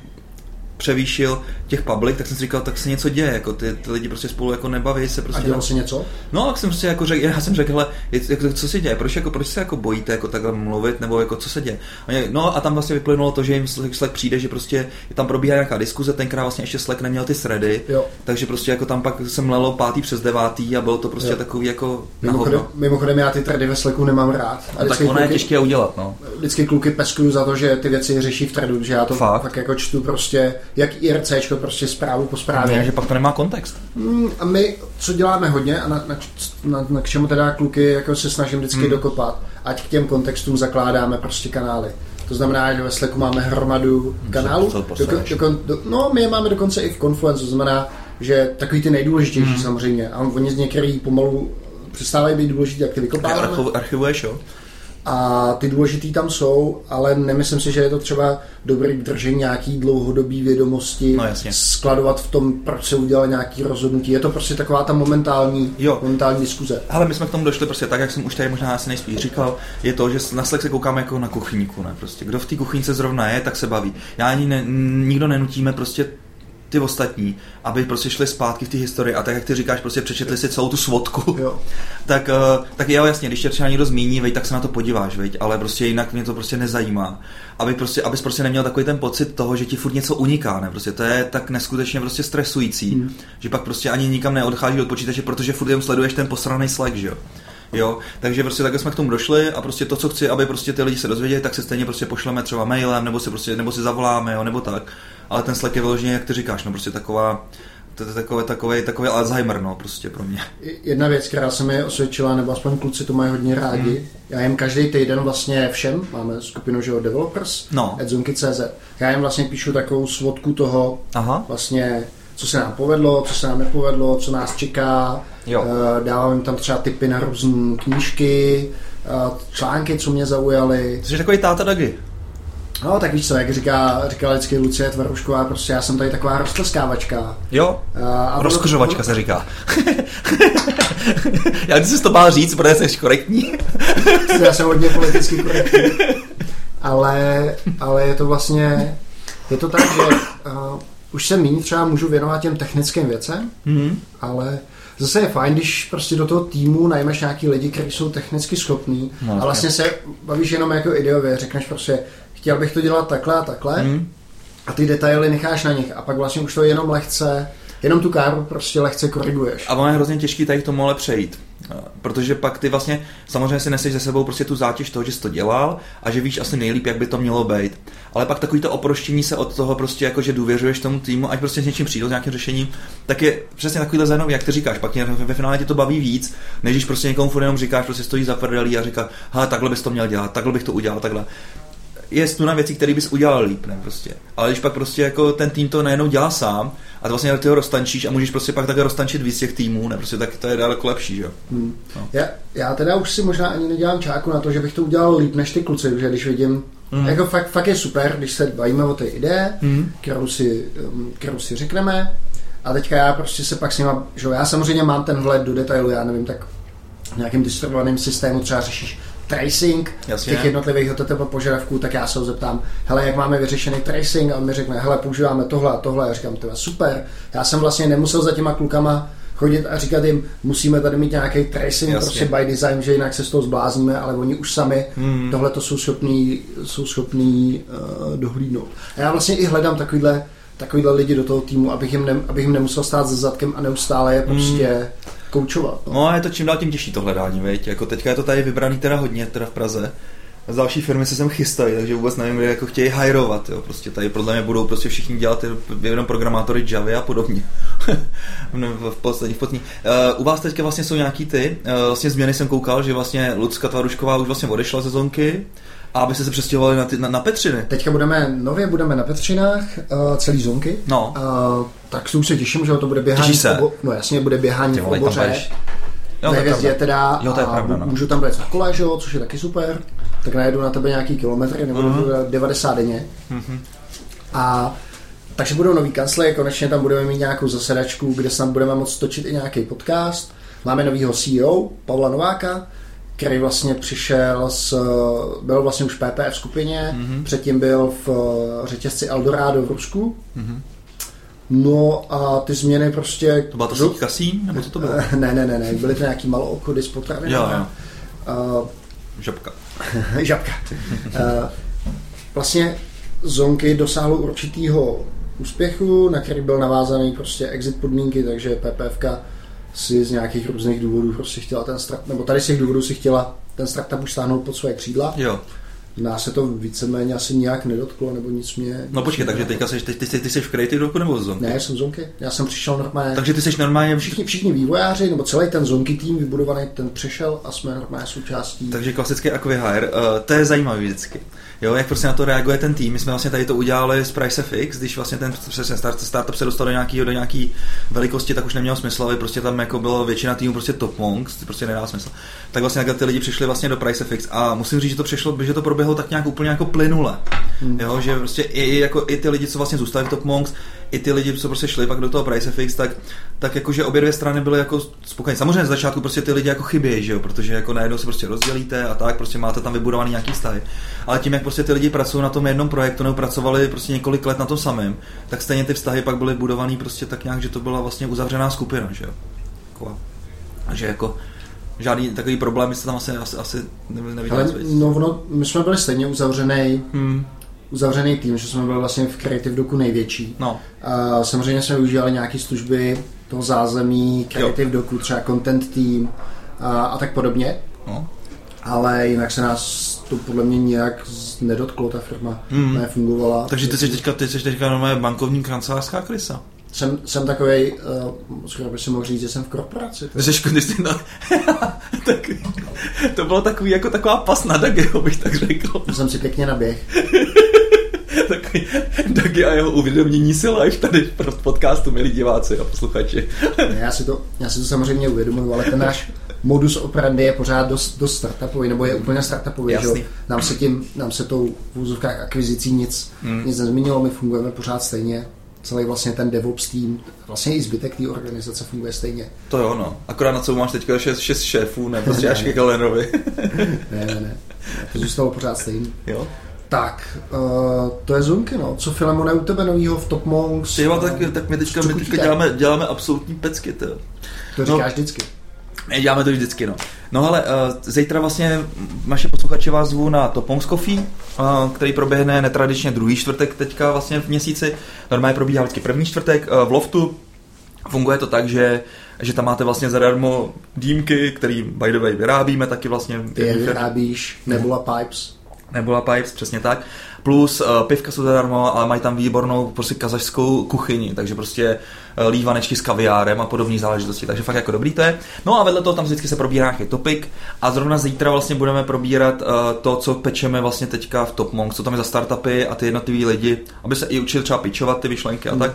Speaker 2: převýšil těch public, tak jsem si říkal, tak se něco děje, jako ty, ty lidi prostě spolu jako nebaví se
Speaker 1: A
Speaker 2: prostě.
Speaker 1: dělal si něco?
Speaker 2: No, tak jsem prostě jako řekl, já jsem řekl, hele, je- jako, co se děje, proč, jako, proč se jako bojíte jako takhle mluvit, nebo jako co se děje. Oni, no a tam vlastně vyplynulo to, že jim Slack přijde, že prostě tam probíhá nějaká diskuze, tenkrát vlastně ještě Slack neměl ty thready,
Speaker 1: Jo.
Speaker 2: takže prostě jako tam pak se mlelo pátý přes devátý a bylo to prostě
Speaker 1: Jo.
Speaker 2: takový jako
Speaker 1: Mimochodem, mimochodem já ty trady ve Slacku nemám rád.
Speaker 2: A tak
Speaker 1: vždycky
Speaker 2: ono je těžké udělat, no.
Speaker 1: vždycky kluky peskuju za to, že ty věci řeší v threadu, že já to
Speaker 2: Fakt?
Speaker 1: fakt, jako čtu prostě, jak IRCčko, prostě zprávu po
Speaker 2: Ne,
Speaker 1: zprávě.
Speaker 2: že pak to nemá kontext.
Speaker 1: Mm, a my, co děláme hodně a na, na, na, na k čemu teda kluky jako se snažím vždycky
Speaker 2: Hmm.
Speaker 1: dokopat, ať k těm kontextům zakládáme prostě kanály. To znamená, že ve Slacku máme hromadu kanálů.
Speaker 2: co
Speaker 1: Doko,
Speaker 2: posereš?
Speaker 1: dokon, do, no, my je máme dokonce i v Confluence, to znamená, že takový ty nejdůležitější
Speaker 2: Hmm.
Speaker 1: samozřejmě. A oni z některý pomalu přestávají být důležitý, jak ty vykopáváme.
Speaker 2: Archiv, archivuješ, jo?
Speaker 1: A ty důležitý tam jsou, ale nemyslím si, že je to třeba dobrý držení nějaký dlouhodobý vědomosti,
Speaker 2: No, jasně.
Speaker 1: skladovat v tom, proč se udělal nějaký rozhodnutí. Je to prostě taková ta momentální,
Speaker 2: Jo.
Speaker 1: momentální diskuze.
Speaker 2: Ale my jsme k tomu došli prostě tak, jak jsem už tady možná asi nejspíš říkal, je to, že na Slack se koukáme jako na kuchyňku, ne? Prostě kdo v té kuchyňce zrovna je, tak se baví. Já ani ne, nikdo nenutíme prostě ty ostatní, aby prostě šli zpátky v té historii a tak, jak ty říkáš, prostě přečetli si celou tu svodku,
Speaker 1: Jo.
Speaker 2: tak, eh, tak jo, jasně, když tě třeba někdo zmíní, veď, tak se na to podíváš, veď, ale prostě jinak mě to prostě nezajímá. Aby prostě, abys prostě neměl takový ten pocit toho, že ti furt něco uniká, ne? Prostě to je tak neskutečně prostě stresující,
Speaker 1: Hmm.
Speaker 2: že pak prostě ani nikam neodchází od počítače, protože furt jenom sleduješ ten posraný Slack, že jo? Jo, takže prostě takhle jsme k tomu došli a prostě to, co chci, aby prostě ty lidi se dozvěděli, tak se stejně prostě pošleme třeba mailem, nebo si prostě, nebo si zavoláme, jo, nebo tak. Ale ten Slack je vyloženě, jak ty říkáš, no prostě taková, to je takové, takové, takové Alzheimer, no, prostě pro mě.
Speaker 1: Jedna věc, která se mi osvědčila, nebo aspoň kluci to mají hodně rádi,
Speaker 2: Hmm.
Speaker 1: já jim každý týden vlastně všem, máme skupinu, že jo, developers,
Speaker 2: No.
Speaker 1: edzonky.cz, já jim vlastně píšu takovou svodku toho,
Speaker 2: Aha.
Speaker 1: vlastně, co se nám povedlo, co se nám nepovedlo, co nás čeká.
Speaker 2: Jo.
Speaker 1: Eh, Dávám jim tam třeba tipy na různé knížky, eh, články, co mě zaujaly.
Speaker 2: Jsi takový táta Dagi.
Speaker 1: No, tak víš co, jak říká, říkala vždycky Lucie Tvarušková, prostě já jsem tady taková roztleskávačka.
Speaker 2: Jo,
Speaker 1: A-
Speaker 2: rozkořovačka se říká. Já když jsi to bál říct, protože jsi korektní.
Speaker 1: já jsem hodně politicky korektní. Ale, ale je to vlastně, je to tak, že uh, už se méně třeba můžu věnovat těm technickým věcem,
Speaker 2: Mhm.
Speaker 1: ale zase je fajn, když prostě do toho týmu najmeš nějaký lidi, kteří jsou technicky schopní
Speaker 2: No,
Speaker 1: a vlastně se bavíš jenom jako ideově, řekneš prostě, chtěl bych to dělat takhle a takhle
Speaker 2: Mhm.
Speaker 1: a ty detaily necháš na nich a pak vlastně už to jenom lehce, jenom tu káru prostě lehce koriguješ.
Speaker 2: A ono je hrozně těžký tady k tomu ale přejít. Eh, Protože pak ty vlastně samozřejmě si neseš ze sebou prostě tu zátěž toho, že jsi to dělal a že víš asi nejlíp, jak by to mělo být. Ale pak takový to oproštění se od toho prostě jako, že důvěřuješ tomu týmu, ať prostě s něčím přijdou, s nějakým řešením, tak je přesně takovýhle zajímavý, jak ty říkáš. Pak tě, ve finále tě to baví víc, než když prostě někomu furt jenom říkáš, prostě stojí za prdelí a říká, hele, takhle bys to měl dělat, takhle bych to udělal, takhle je stuna věcí, které bys udělal líp, ne prostě. Ale když pak prostě jako ten tým to najednou dělá sám a to vlastně ty ho roztančíš a můžeš prostě pak také roztančit víc těch týmů, ne prostě tak to je daleko lepší, že jo.
Speaker 1: Hmm.
Speaker 2: No.
Speaker 1: Já, já teda už si možná ani nedělám čáku na to, že bych to udělal líp než ty kluci, protože když vidím,
Speaker 2: Mm.
Speaker 1: jako fakt, fakt je super, když se bavíme o té ideje,
Speaker 2: Mm.
Speaker 1: kterou si, um, kterou si řekneme a teďka já prostě se pak s nima, že jo, já samozřejmě mám ten vhled do detailu, já nevím, tak v nějakým distribuovaném systému třeba řešíš tracing
Speaker 2: Jasně.
Speaker 1: těch jednotlivých HTTP požadavků, tak já se ho zeptám, hele, jak máme vyřešený tracing a on mi řekne, hele, používáme tohle a tohle, a já říkám, to super. Já jsem vlastně nemusel za těma klukama chodit a říkat jim, musíme tady mít nějaký tracing
Speaker 2: Jasně.
Speaker 1: prostě by design, že jinak se z toho zblázníme, ale oni už sami
Speaker 2: Mm.
Speaker 1: tohle to jsou schopní, jsou schopní uh, dohlídnout. A já vlastně i hledám takovýhle, takovýhle lidi do toho týmu, abych jim, ne, abych jim nemusel stát za zadkem a neustále je prostě koučovat. No.
Speaker 2: No a je to čím dál tím těžší to hledání, veď? Jako teďka je to tady vybraný teda hodně, teda v Praze. A z další firmy se sem chystají, takže vůbec nevím, kde jako chtějí hajrovat, jo. Prostě tady podle mě budou prostě všichni dělat jenom programátory Java a podobně. V poslední, v poslední. Uh, u vás teďka vlastně jsou nějaký ty, uh, vlastně změny jsem koukal, že vlastně Lucka Tvarušková už vlastně odešla ze zonky a abyste se přestěhovali na, ty, na, na Petřiny.
Speaker 1: Teďka budeme, nově budeme na Petřinách, uh, celý zonky.
Speaker 2: No.
Speaker 1: Uh, tak se už se těším, že to bude běhání.
Speaker 2: Těšíš se?
Speaker 1: Obo- no jasně, bude běhání
Speaker 2: Ty
Speaker 1: v
Speaker 2: vole,
Speaker 1: oboře.
Speaker 2: Jo, to
Speaker 1: ve
Speaker 2: je
Speaker 1: hvězdě teda
Speaker 2: Jo, to je pravda, no.
Speaker 1: můžu tam být na kole, že jo, což je taky super. Tak najedu na tebe nějaký kilometry, nebo
Speaker 2: Mhm.
Speaker 1: mm 90 denně.
Speaker 2: Mhm.
Speaker 1: A takže budou nový kancly, konečně tam budeme mít nějakou zasedačku, kde snad budeme moct točit i nějaký podcast. Máme novýho CEO, Pavla Nováka, který vlastně přišel z, byl vlastně už v PPF skupině,
Speaker 2: Mhm.
Speaker 1: předtím byl v eh, řetězci Eldorado v Rusku.
Speaker 2: Mhm.
Speaker 1: No a ty změny prostě...
Speaker 2: To byla to síť kasín, nebo co to bylo?
Speaker 1: Ne, ne, ne, ne, byly to nějaký malou obchody s potravinami.
Speaker 2: Jo, jo.
Speaker 1: Uh,
Speaker 2: Žabka.
Speaker 1: žabka. Uh, vlastně Zonky dosáhlo určitého úspěchu, na který byl navázaný prostě exit podmínky, takže PPFka si z nějakých různých důvodů prostě chtěla ten start, nebo tady z těch důvodů si chtěla ten startup už stáhnout pod svoje křídla.
Speaker 2: Jo.
Speaker 1: Nás se to víceméně asi nijak nedotklo, nebo nic mě...
Speaker 2: No počkej, takže teďka seš, ty, ty, ty, ty jsi v Creative Doku nebo v Zonky?
Speaker 1: Ne, jsem Zonky. Já jsem přišel normálně...
Speaker 2: Takže ty jsi normálně
Speaker 1: Všichni, všichni vývojáři, nebo celý ten Zonky tým vybudovaný, ten přešel a jsme normálně součástí.
Speaker 2: Takže klasický acquihire, uh, to je zajímavý vždycky. Jo, jak prostě na to reaguje ten tým. My jsme vlastně tady to udělali z PriceFX, když vlastně ten přesně start, startup se dostal do nějaký, do nějaký velikosti, tak už nemělo smysl, aby prostě tam jako bylo většina týmu prostě top monks, to prostě nedá smysl. Tak vlastně ty lidi přišli vlastně do PriceFX a musím říct, že to přišlo, že to proběhlo tak nějak úplně jako plynule.
Speaker 1: Hmm.
Speaker 2: Jo, že prostě i, jako, i ty lidi, co vlastně zůstali v Top Monks, i ty lidi, co prostě šli pak do toho PriceFX, tak, tak jakože obě dvě strany byly jako spokojení. Samozřejmě z začátku prostě ty lidi jako chybějí, že jo, protože jako najednou se prostě rozdělíte a tak, prostě máte tam vybudovaný nějaký vztahy. Ale tím, jak prostě ty lidi pracují na tom jednom projektu nebo pracovali prostě několik let na tom samém, tak stejně ty vztahy pak byly budovaný prostě tak nějak, že to byla vlastně uzavřená skupina, že jo. Taková. A že jako žádný takový problém jste tam asi, asi, asi neviděli.
Speaker 1: No, no, my jsme byli stejně uzavřený,
Speaker 2: Hmm,
Speaker 1: uzavřený tým, že jsme byli vlastně v Creative Doku největší.
Speaker 2: no,
Speaker 1: A samozřejmě jsme využívali nějaké služby toho zázemí, Creative Doku, třeba Content Team a, a tak podobně.
Speaker 2: no.
Speaker 1: Ale jinak se nás to podle mě nějak nedotklo, ta firma
Speaker 2: Hmm.
Speaker 1: nefungovala.
Speaker 2: Takže ty jsi teďka, ty jsi teďka normálně bankovní kancelářská krysa.
Speaker 1: Jsem, jsem takovej, uh, skoro by se mohl říct, že jsem v korporaci.
Speaker 2: Jsi, ty jsi na... tak, to bylo takový, jako taková pas na Dageho, bych tak řekl.
Speaker 1: To jsem si pěkně naběh.
Speaker 2: Takový Dagi a jeho uvědomění si live tady v podcastu, milí diváci a posluchači.
Speaker 1: Já, si to, já si to samozřejmě uvědomuji, ale ten náš, modus operandi je pořád dost, dost startupový, nebo je úplně startupový, že Nám se tím, nám se tou v akvizicí nic, hmm. nic nezměnilo, my fungujeme pořád stejně celý vlastně ten DevOps tým, vlastně i zbytek té organizace funguje stejně.
Speaker 2: To jo, no. Akorát na co máš teďka šest, šest šéfů, ne prostě až ke Galenovi.
Speaker 1: ne, ne, ne. To zůstalo pořád stejný.
Speaker 2: Jo?
Speaker 1: Tak, uh, to je Zunky, no. Co Filemone u tebe novýho v Top Monks?
Speaker 2: Tyjo, tak, tak my teďka, my teďka děláme, děláme absolutní pecky, to.
Speaker 1: To říkáš no, vždycky.
Speaker 2: My děláme to vždycky, no. No ale uh, zítra vlastně naše posluchače vás zvu na Topongs Coffee, uh, který proběhne netradičně druhý čtvrtek teďka vlastně v měsíci. Normálně probíhá vždycky první čtvrtek uh, v loftu. Funguje to tak, že že tam máte vlastně zadarmo dýmky, který by the way vyrábíme taky vlastně.
Speaker 1: Ty je vyrábíš, Nebula Pipes.
Speaker 2: Nebula Pipes, přesně tak. Plus uh, pivka jsou zadarmo, ale mají tam výbornou prostě kazašskou kuchyni, takže prostě uh, lívanečky s kaviárem a podobné záležitosti, takže fakt jako dobrý to je. No a vedle toho tam vždycky se probírá nějaký topik a zrovna zítra vlastně budeme probírat uh, to, co pečeme vlastně teďka v Top Monk, co tam je za startupy a ty jednotliví lidi, aby se i učili třeba pičovat ty vyšlenky a mm. tak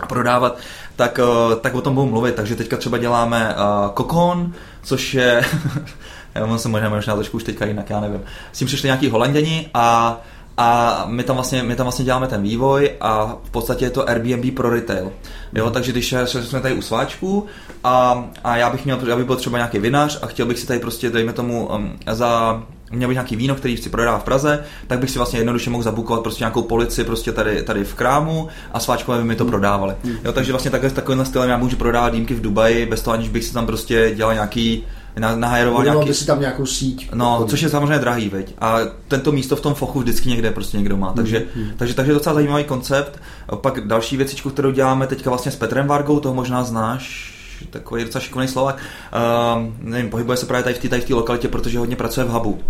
Speaker 2: a prodávat, tak, tak o tom budu mluvit. Takže teďka třeba děláme uh, kokon, což je on se možná, možná trošku už teďka jinak, já nevím. S tím přišli nějaký holanděni a a my tam, vlastně, my tam vlastně děláme ten vývoj a v podstatě je to Airbnb pro retail. Jo, takže když jsme tady u sváčku a, a já bych měl, já bych byl třeba nějaký vinař a chtěl bych si tady prostě, dejme tomu, um, za měl bych nějaký víno, který si prodává v Praze, tak bych si vlastně jednoduše mohl zabukovat prostě nějakou polici prostě tady, tady v krámu a sváčkové by mi to prodávali. Jo, takže vlastně takhle, takovým stylem já můžu prodávat dýmky v Dubaji bez toho, aniž bych si tam prostě dělal nějaký nahajeroval
Speaker 1: nějaký... by si tam nějakou síť.
Speaker 2: No, obchodí. což je samozřejmě drahý, veď. A tento místo v tom fochu vždycky někde prostě někdo má. Takže, mm, hmm takže, takže docela zajímavý koncept. Pak další věcičku, kterou děláme teďka vlastně s Petrem Vargou, toho možná znáš, takový docela šikovný Slovak. Uh, nevím, pohybuje se právě tady v té tady lokalitě, protože hodně pracuje v hubu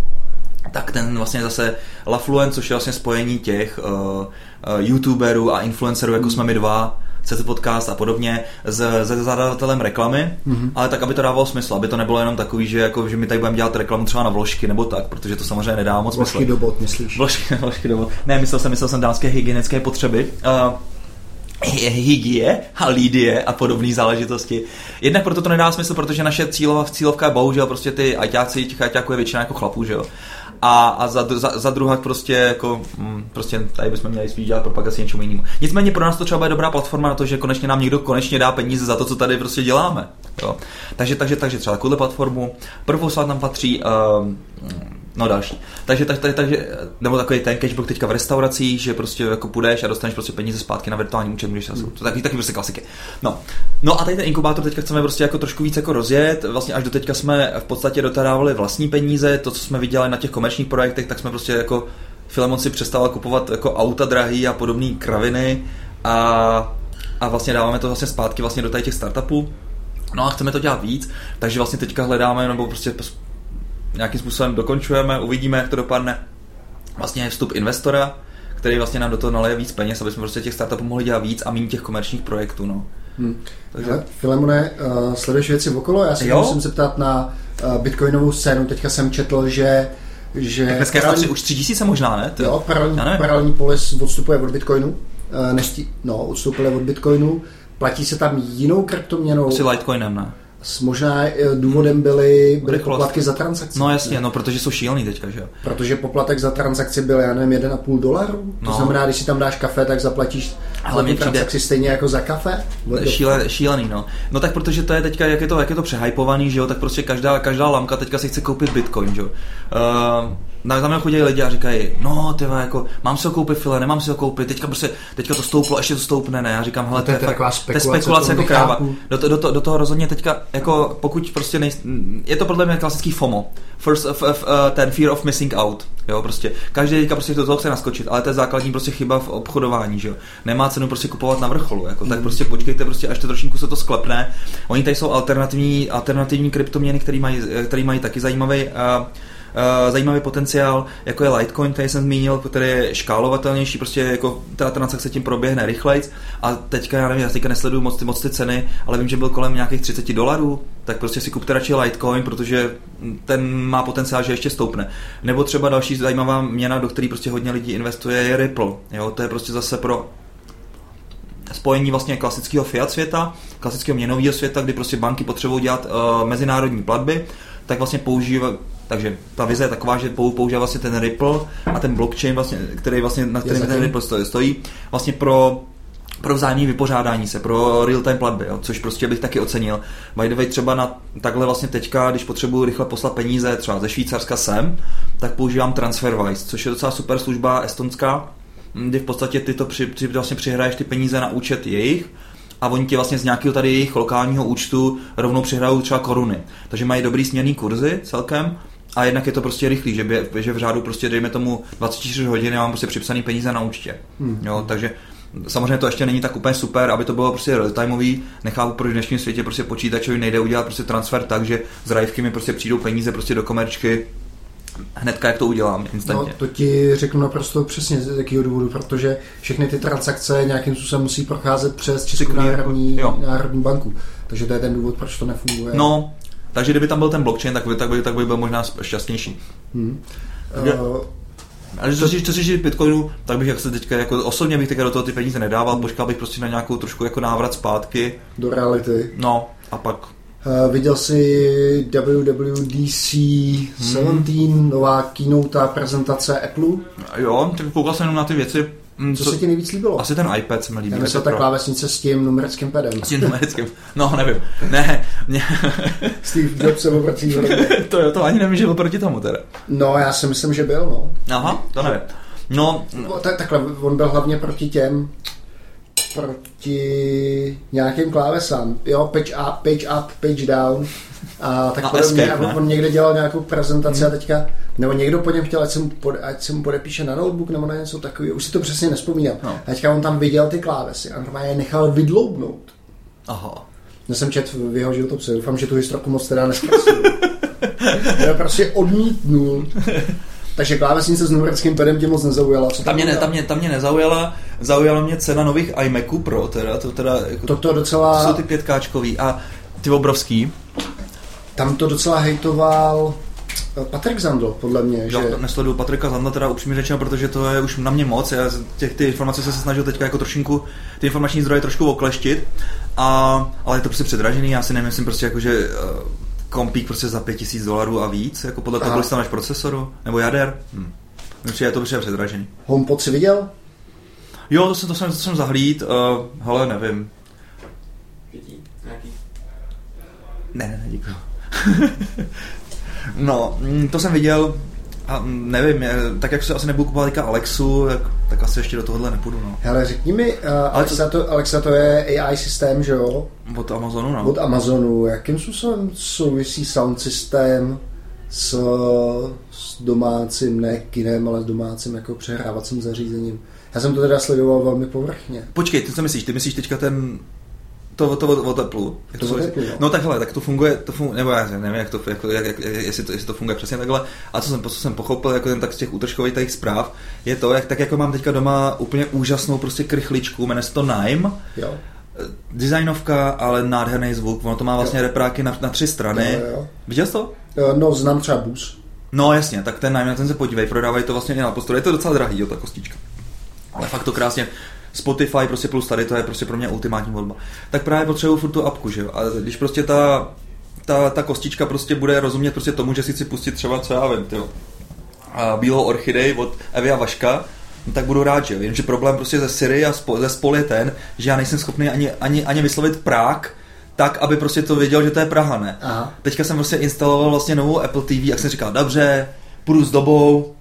Speaker 2: tak ten vlastně zase Lafluent, což je vlastně spojení těch uh, uh, youtuberů a influencerů, jako mm. jsme my dva, CZ Podcast a podobně s, s zadavatelem reklamy, mm-hmm. ale tak, aby to dávalo smysl, aby to nebylo jenom takový, že, jako, že my tady budeme dělat reklamu třeba na vložky nebo tak, protože to samozřejmě nedá moc
Speaker 1: vložky smysl. Vložky do bot, myslíš?
Speaker 2: Vložky, vložky do bot. Ne, myslel jsem, myslel jsem dánské hygienické potřeby. Uh, hygie a lídie a podobné záležitosti. Jednak proto to nedá smysl, protože naše cílová cílovka je bohužel prostě ty ajťáci, těch ajťáků je většina jako chlapů, že jo a, a za, za, za druhá prostě jako, mm, prostě tady bychom měli spíš dělat propagaci něčemu jinému. Nicméně pro nás to třeba je dobrá platforma na to, že konečně nám někdo konečně dá peníze za to, co tady prostě děláme. Jo. Takže, takže, takže třeba takovou platformu. Prvou nám patří um, No další. Takže, tak, tak, takže, nebo takový ten cashback teďka v restauracích, že prostě jako půjdeš a dostaneš prostě peníze zpátky na virtuální účet, když mm. to taky, taky prostě klasiky. No. no a tady ten inkubátor teďka chceme prostě jako trošku víc jako rozjet. Vlastně až do teďka jsme v podstatě dotadávali vlastní peníze, to, co jsme viděli na těch komerčních projektech, tak jsme prostě jako Filemon si přestal kupovat jako auta drahý a podobné kraviny a, a vlastně dáváme to vlastně zpátky vlastně do těch startupů. No a chceme to dělat víc, takže vlastně teďka hledáme, nebo prostě nějakým způsobem dokončujeme, uvidíme, jak to dopadne. Vlastně je vstup investora, který vlastně nám do toho naleje víc peněz, aby jsme prostě těch startupů mohli dělat víc a méně těch komerčních projektů. No.
Speaker 1: Hmm. Takže... Filemone, uh, sleduješ věci okolo? Já se musím zeptat na uh, bitcoinovou scénu. Teďka jsem četl, že že
Speaker 2: dneska paralelní... už tři tisíce možná, ne?
Speaker 1: To... Jo, paralelní, paralelní polis odstupuje od Bitcoinu. Uh, nestí, no, odstupuje od Bitcoinu. Platí se tam jinou kryptoměnou?
Speaker 2: Asi Litecoinem, ne?
Speaker 1: Možná eh, důvodem byly, byly poplatky za transakci.
Speaker 2: No jasně, ne? no protože jsou šílený teďka, že jo.
Speaker 1: Protože poplatek za transakci byl, já nevím, 1,5 dolaru. No. To znamená, když si tam dáš kafe, tak zaplatíš ale mě transakci přijde... stejně jako za kafe.
Speaker 2: Šíle, šílený, no. No tak protože to je teďka, jak je to, jak je to přehypovaný, že jo, tak prostě každá, každá lamka teďka si chce koupit bitcoin, že jo. Uh, na tam chodí lidi a říkají, no ty jako, mám si ho koupit file, nemám si ho koupit, teďka prostě, teďka to stouplo, ještě to stoupne, ne, já říkám, hele,
Speaker 1: to, to je, fakt,
Speaker 2: spekulace, to je spekulace jako kráva. Do, to, do, to, do, toho rozhodně teďka, jako pokud prostě nej, je to podle mě klasický FOMO, first of, of, uh, ten fear of missing out, jo, prostě, každý teďka prostě do toho chce naskočit, ale to je základní prostě chyba v obchodování, že jo, nemá cenu prostě kupovat na vrcholu, jako, tak mm. prostě počkejte prostě, až to trošku se to sklepne, oni tady jsou alternativní, alternativní kryptoměny, které mají, který mají taky zajímavý uh, uh, zajímavý potenciál, jako je Litecoin, který jsem zmínil, který je škálovatelnější, prostě jako ta transakce tím proběhne rychleji. A teďka, já nevím, já teďka nesleduju moc ty, moc ty ceny, ale vím, že byl kolem nějakých 30 dolarů, tak prostě si kupte radši Litecoin, protože ten má potenciál, že ještě stoupne. Nebo třeba další zajímavá měna, do které prostě hodně lidí investuje, je Ripple. Jo, to je prostě zase pro spojení vlastně klasického fiat světa, klasického měnového světa, kdy prostě banky potřebují dělat uh, mezinárodní platby, tak vlastně používá, takže ta vize je taková, že používá vlastně ten Ripple a ten blockchain, vlastně, který vlastně, na kterém ten Ripple stojí, stojí vlastně pro pro vzájemné vypořádání se, pro real-time platby, jo, což prostě bych taky ocenil. By the way, třeba na takhle vlastně teďka, když potřebuji rychle poslat peníze třeba ze Švýcarska sem, tak používám TransferWise, což je docela super služba estonská, kdy v podstatě ty to při, při, vlastně přihraješ ty peníze na účet jejich a oni ti vlastně z nějakého tady jejich lokálního účtu rovnou přihrajou třeba koruny. Takže mají dobrý směrný kurzy celkem a jednak je to prostě rychlý, že, by, že v řádu prostě dejme tomu 24 hodin já mám prostě připsaný peníze na účtě. Hmm. Jo, takže Samozřejmě to ještě není tak úplně super, aby to bylo prostě real-timeový. Nechápu, proč v dnešním světě prostě počítačovi nejde udělat prostě transfer tak, že z rajvky mi prostě přijdou peníze prostě do komerčky hnedka, jak to udělám instantně.
Speaker 1: No, to ti řeknu naprosto přesně z jakého důvodu, protože všechny ty transakce nějakým způsobem musí procházet přes Českou národní, národní banku. Takže to je ten důvod, proč to nefunguje.
Speaker 2: No, takže kdyby tam byl ten blockchain, tak by, tak by, tak by byl možná šťastnější. Hmm. Uh, ale co si, co si Bitcoinu, tak bych jak se teďka, jako osobně bych teďka do toho ty peníze nedával, počkal bych prostě na nějakou trošku jako návrat zpátky.
Speaker 1: Do reality.
Speaker 2: No, a pak
Speaker 1: Uh, viděl jsi WWDC 17, hmm. nová keynote prezentace Apple?
Speaker 2: Jo, tak koukal jsem jenom na ty věci,
Speaker 1: Mm, co, co se ti nejvíc líbilo?
Speaker 2: Asi ten iPad se mi líbí.
Speaker 1: Já ta klávesnice s tím numerickým padem.
Speaker 2: S tím numerickým, no nevím. Ne, mě...
Speaker 1: Steve Jobs se oproti
Speaker 2: to, jo, to ani nevím, že byl proti tomu teda.
Speaker 1: No, já si myslím, že byl, no.
Speaker 2: Aha, to nevím. No,
Speaker 1: no tak, takhle, on byl hlavně proti těm, proti nějakým klávesám. Jo, page up, page up, page down. A tak podobně. Escape, a on někde dělal nějakou prezentaci hmm. a teďka nebo někdo po něm chtěl, ať se, mu pod, ať se mu podepíše na notebook nebo na něco takového, už si to přesně nespomínám. No. A teďka on tam viděl ty klávesy a normálně je nechal vydloubnout.
Speaker 2: Aha.
Speaker 1: Já jsem čet v jeho životopise, doufám, že tu historku moc teda neskrasuju. Já prostě odmítnul. Takže klávesnice s numerickým padem tě moc nezaujala.
Speaker 2: Co tam, mě, ne, tam, mě, tam mě nezaujala, zaujala mě cena nových iMaců Pro, teda, to teda, jako,
Speaker 1: to, to docela...
Speaker 2: To jsou ty pětkáčkový a ty obrovský.
Speaker 1: Tam to docela hejtoval Patrik Zandl, podle mě.
Speaker 2: Já že... nesleduju Patrika Zandla, teda upřímně řečeno, protože to je už na mě moc. Já těch ty informace jsem se snažil teďka jako trošinku ty informační zdroje trošku okleštit, a, ale je to prostě předražený. Já si nemyslím prostě jako, že uh, kompík prostě za 5000 dolarů a víc, jako podle toho, kolik než procesoru, nebo jader. Hm. Myslím, je to prostě předražený.
Speaker 1: HomePod si viděl?
Speaker 2: Jo, to jsem, to jsem, to jsem zahlíd, uh, hele, nevím. Ne, ne, děkuji. No, mm, to jsem viděl, a nevím, tak jak se asi nebudu kupovat teďka Alexu, tak, tak asi ještě do tohohle nepůjdu. No.
Speaker 1: Hele, řekni mi, uh, Alexa, to, Alexa to je AI systém, že jo?
Speaker 2: Od Amazonu, no.
Speaker 1: Od Amazonu. Jakým způsobem souvisí sound systém s, s domácím, ne kinem, ale s domácím jako přehrávacím zařízením? Já jsem to teda sledoval velmi povrchně.
Speaker 2: Počkej, ty co myslíš? Ty myslíš teďka ten to, to o, o teplu. Jak to, to teplu, no. no takhle, tak to funguje, to funguje, nebo já nevím, jak to, jako, jak, jak, jestli, to, jestli to funguje přesně takhle. A co jsem, co jsem pochopil, jako ten tak z těch útržkových zpráv, je to, jak, tak jako mám teďka doma úplně úžasnou prostě krychličku, jmenuje se to Nime.
Speaker 1: Jo.
Speaker 2: Designovka, ale nádherný zvuk. Ono to má vlastně jo. repráky na, na tři strany. Jo, jo. Viděl jsi to?
Speaker 1: No, znám třeba bus.
Speaker 2: No jasně, tak ten Nime, ten se podívej, prodávají to vlastně i na postoru. Je to docela drahý, jo, ta kostička. Ale fakt to krásně Spotify prostě plus tady, to je prostě pro mě ultimátní volba. Tak právě potřebuju furt tu apku, že jo. A když prostě ta, ta, ta kostička prostě bude rozumět prostě tomu, že si chci pustit třeba, co já vím, tyjo, a bílou orchidej od Evia Vaška, no tak budu rád, že Vím, že problém prostě ze Siri a spo, ze spol je ten, že já nejsem schopný ani, ani, ani vyslovit Prák, tak, aby prostě to věděl, že to je Praha, ne? Aha. Teďka jsem prostě instaloval vlastně novou Apple TV, jak jsem říkal, dobře, půjdu s dobou,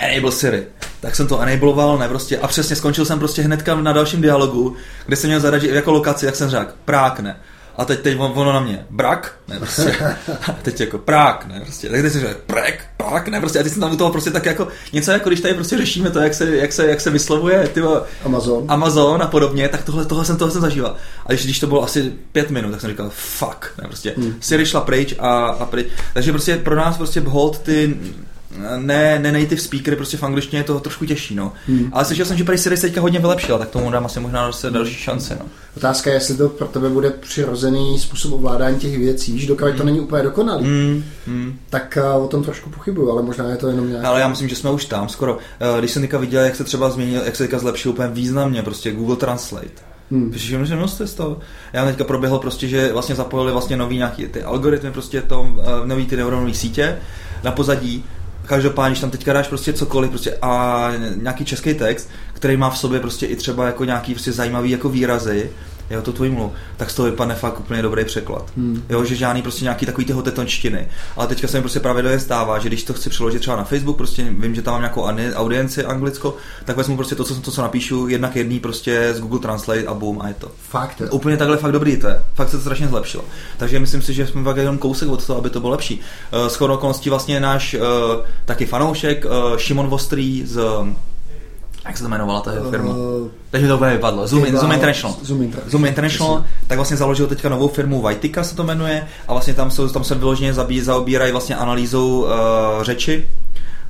Speaker 2: enable Siri. Tak jsem to enabloval, ne prostě, a přesně skončil jsem prostě hnedka na dalším dialogu, kde jsem měl zadat jako lokaci, jak jsem řekl, Prák, ne. A teď, teď ono na mě, brak, ne, prostě. A teď jako prák, ne, prostě. Tak teď jsem řekl, prek, prák, ne, prostě. A teď jsem tam u toho prostě tak jako, něco jako když tady prostě řešíme to, jak se, jak se, jak se vyslovuje, ty
Speaker 1: Amazon.
Speaker 2: Amazon a podobně, tak tohle, tohle jsem, tohle jsem zažíval. A když, když to bylo asi pět minut, tak jsem říkal, fuck, ne, prostě. Hmm. Siri šla pryč a, a pryč. Takže prostě pro nás prostě hold ty ne, ne native speakery, prostě v angličtině je to trošku těžší, no. Hmm. Ale slyšel jsem, že Prý Siri se teďka hodně vylepšila, tak tomu dám asi možná zase další šance, no.
Speaker 1: Otázka je, jestli to pro tebe bude přirozený způsob ovládání těch věcí. Víš, dokud hmm. to není úplně dokonalý, hmm. Hmm. tak uh, o tom trošku pochybuju, ale možná je to jenom nějak.
Speaker 2: Ale já myslím, že jsme už tam skoro. Uh, když jsem teďka viděl, jak se třeba změnil, jak se teďka zlepšil úplně významně, prostě Google Translate Hmm. Protože množství z toho. Já teďka proběhlo prostě, že vlastně zapojili vlastně nový nějaký ty algoritmy, prostě to, uh, nový ty neuronové sítě na pozadí. Každopádně, když tam teďka dáš prostě cokoliv prostě a nějaký český text, který má v sobě prostě i třeba jako nějaký prostě zajímavý jako výrazy, jo, to tvůj mluv, tak z toho vypadne fakt úplně dobrý překlad. Hmm. Jo, že žádný prostě nějaký takový ty hotetonštiny. Ale teďka se mi prostě pravidelně stává, že když to chci přeložit třeba na Facebook, prostě vím, že tam mám nějakou audienci anglicko, tak vezmu prostě to, co, to, co napíšu, jednak jedný prostě z Google Translate a boom a je to.
Speaker 1: Fakt.
Speaker 2: Je. Úplně takhle fakt dobrý to je. Fakt se to strašně zlepšilo. Takže myslím si, že jsme fakt jenom kousek od toho, aby to bylo lepší. Uh, s okolností vlastně náš uh, taky fanoušek uh, Šimon Vostrý z jak se to jmenovala ta firma? Uh, Teď mi to úplně vypadlo. Zoom, Zoom International.
Speaker 1: Zoom, Inter-
Speaker 2: Zoom International, tak vlastně založil teďka novou firmu Vajtika se to jmenuje a vlastně tam, jsou, tam se vyloženě zabí, zaobírají vlastně analýzou uh, řeči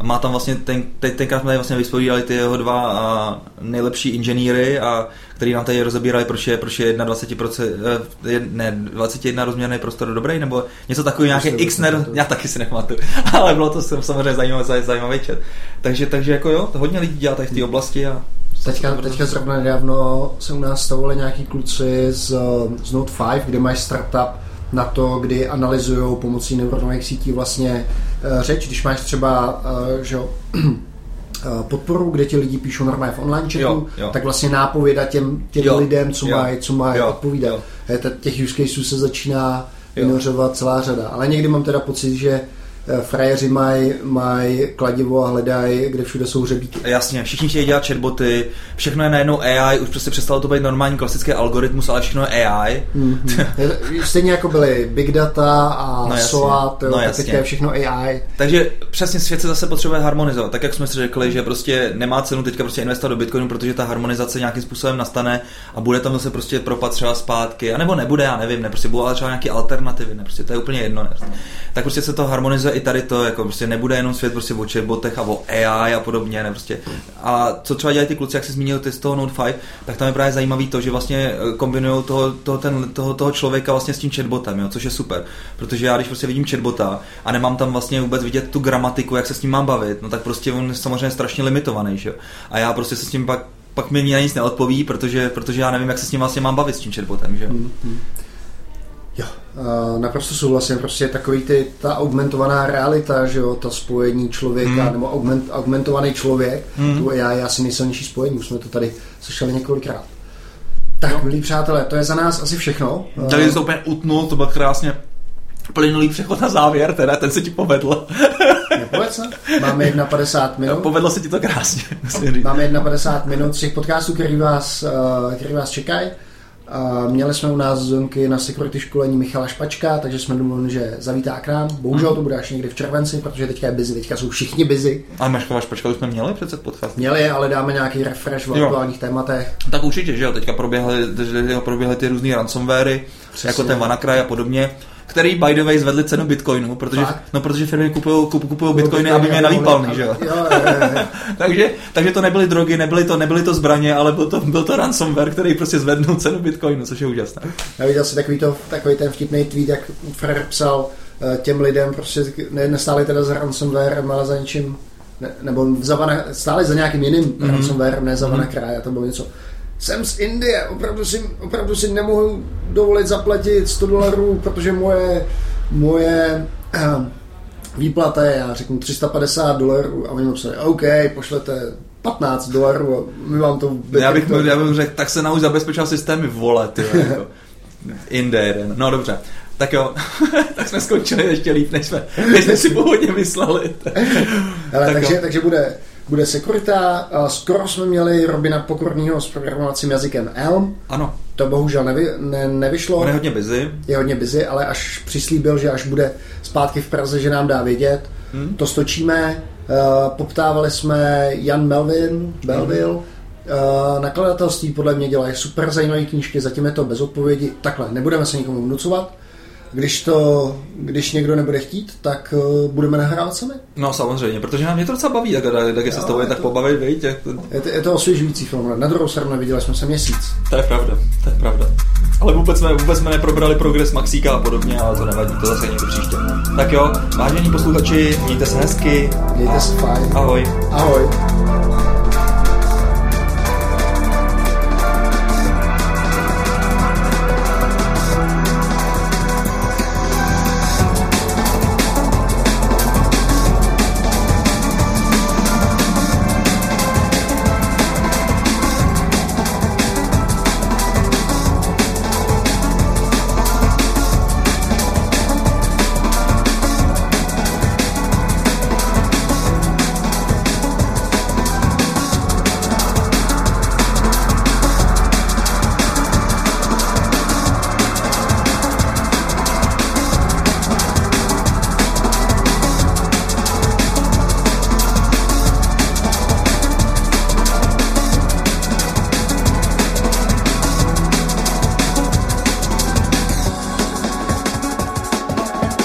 Speaker 2: má tam vlastně, ten, teď, tenkrát jsme tady vlastně vyspovídali ty jeho dva a, nejlepší inženýry, a který nám tady rozebírali, proč je, proč je 21%, eh, ne, 21 rozměrný prostor dobrý, nebo něco takový, nějaký X, ne, já taky si nepamatuju, ale bylo to samozřejmě zajímavý, zajímavý čet. Takže, takže jako jo, to hodně lidí dělá tady v té oblasti a
Speaker 1: Teďka, teďka zrovna nedávno se u nás stavovali nějaký kluci z, z Note 5, kde máš startup, na to, kdy analyzují pomocí neuronových sítí vlastně uh, řeč. Když máš třeba uh, že, uh, podporu, kde ti lidi píšou normálně v online chatu, jo, jo. tak vlastně nápověda těm, těm jo, lidem, co mají co maj odpovídat. Jo. Těch use caseů se začíná vynořovat celá řada. Ale někdy mám teda pocit, že Eh, frajeři mají maj kladivo a hledají, kde všude jsou řebíky.
Speaker 2: Jasně, všichni chtějí dělat chatboty, všechno je najednou AI, už prostě přestalo to být normální klasický algoritmus, ale všechno je AI.
Speaker 1: Mm-hmm. Stejně jako byly big data a no SOA, to no tak teďka je všechno AI.
Speaker 2: Takže přesně svět se zase potřebuje harmonizovat, tak jak jsme si řekli, že prostě nemá cenu teďka prostě investovat do Bitcoinu, protože ta harmonizace nějakým způsobem nastane a bude tam zase prostě propad třeba zpátky, anebo nebude, já nevím, ne, prostě budou ale třeba nějaké alternativy, ne, prostě to je úplně jedno, ne, tak prostě se to harmonizuje i tady to, jako prostě nebude jenom svět prostě o chatbotech a o AI a podobně, ne, prostě. A co třeba dělají ty kluci, jak jsi zmínil ty z toho Note 5, tak tam je právě zajímavý to, že vlastně eh, kombinují toho, toho, ten, toho, toho člověka vlastně s tím chatbotem, jo, což je super. Protože já když prostě vidím chatbota a nemám tam vlastně vůbec vidět tu gramatiku, jak se s ním mám bavit, no tak prostě on je samozřejmě strašně limitovaný, že? A já prostě se s tím pak pak mi na nic neodpoví, protože, protože já nevím, jak se s ním vlastně mám bavit s tím chatbotem, že? Mm-hmm.
Speaker 1: Jo, uh, naprosto souhlasím, prostě takový ty, ta augmentovaná realita, že jo, ta spojení člověka, mm. nebo augment, augmentovaný člověk, mm. tu AI je asi nejsilnější spojení, už jsme to tady slyšeli několikrát. Tak, no. milí přátelé, to je za nás asi všechno.
Speaker 2: Tady jsi to úplně utnul, to byl krásně plynulý přechod na závěr, teda ten se ti povedl.
Speaker 1: Nepovedl se? Máme 51 minut.
Speaker 2: Povedlo se ti to krásně.
Speaker 1: Máme 51 minut z těch podcastů, který vás, uh, který vás čekají. A měli jsme u nás zónky na security školení Michala Špačka, takže jsme domluvili, že zavítá k nám. Bohužel to bude až někdy v červenci, protože teďka je busy, teďka jsou všichni busy.
Speaker 2: A Michala Špačka už jsme měli přece podcast.
Speaker 1: Měli, ale dáme nějaký refresh v aktuálních tématech.
Speaker 2: Tak určitě, že jo, teďka proběhly, proběhly ty různé ransomwary, Přesně. jako ten WannaCry a podobně který by the way zvedli cenu Bitcoinu, protože, no, protože firmy kupují kup, kupují Bitcoiny, aby mě navýpalný, že jo? takže, takže to nebyly drogy, nebyly to, nebyly to zbraně, ale byl to, byl to ransomware, který prostě zvednul cenu Bitcoinu, což je úžasné.
Speaker 1: Já viděl jsem takový, to, takový ten vtipný tweet, jak Fer psal eh, těm lidem, prostě ne, nestáli teda za ransomware, ale za něčím ne, nebo za stále za nějakým jiným mm-hmm. ransomware, ne za mm-hmm. a to bylo něco jsem z Indie, opravdu si, opravdu si nemohu dovolit zaplatit 100 dolarů, protože moje, moje uh, výplata je, já řeknu 350 dolarů a oni mi psali, OK, pošlete 15 dolarů a my vám to...
Speaker 2: Já bych, to... já bych řekl, tak se nauč zabezpečil systémy vole, ty, jako. Indie jeden. No dobře. Tak jo, tak jsme skončili ještě líp, než jsme, než jsme si původně mysleli.
Speaker 1: Ale, takže, takže bude bude Sekurita. Skoro jsme měli Robina Pokorného s programovacím jazykem Elm.
Speaker 2: Ano.
Speaker 1: To bohužel nevy, ne, nevyšlo.
Speaker 2: On je hodně busy.
Speaker 1: Je hodně busy, ale až přislíbil, že až bude zpátky v Praze, že nám dá vědět. Hmm. To stočíme. Uh, poptávali jsme Jan Melvin, Belville. Hmm. Uh, nakladatelství podle mě dělají super zajímavé knížky, zatím je to bez odpovědi. Takhle, nebudeme se nikomu vnucovat. Když to, když někdo nebude chtít, tak uh, budeme nahrávat sami.
Speaker 2: No samozřejmě, protože nám mě to docela baví, tak, tak, tak se s tobou tak pobavit, víš? Jak to...
Speaker 1: Je, to, je to osvěžující film, na druhou stranu neviděli jsme se měsíc.
Speaker 2: To je pravda, to je pravda. Ale vůbec jsme, vůbec jsme neprobrali progres Maxíka a podobně, ale to nevadí, to zase někdy příště. Tak jo, vážení posluchači, mějte se hezky.
Speaker 1: Mějte se fajn.
Speaker 2: Ahoj.
Speaker 1: Ahoj.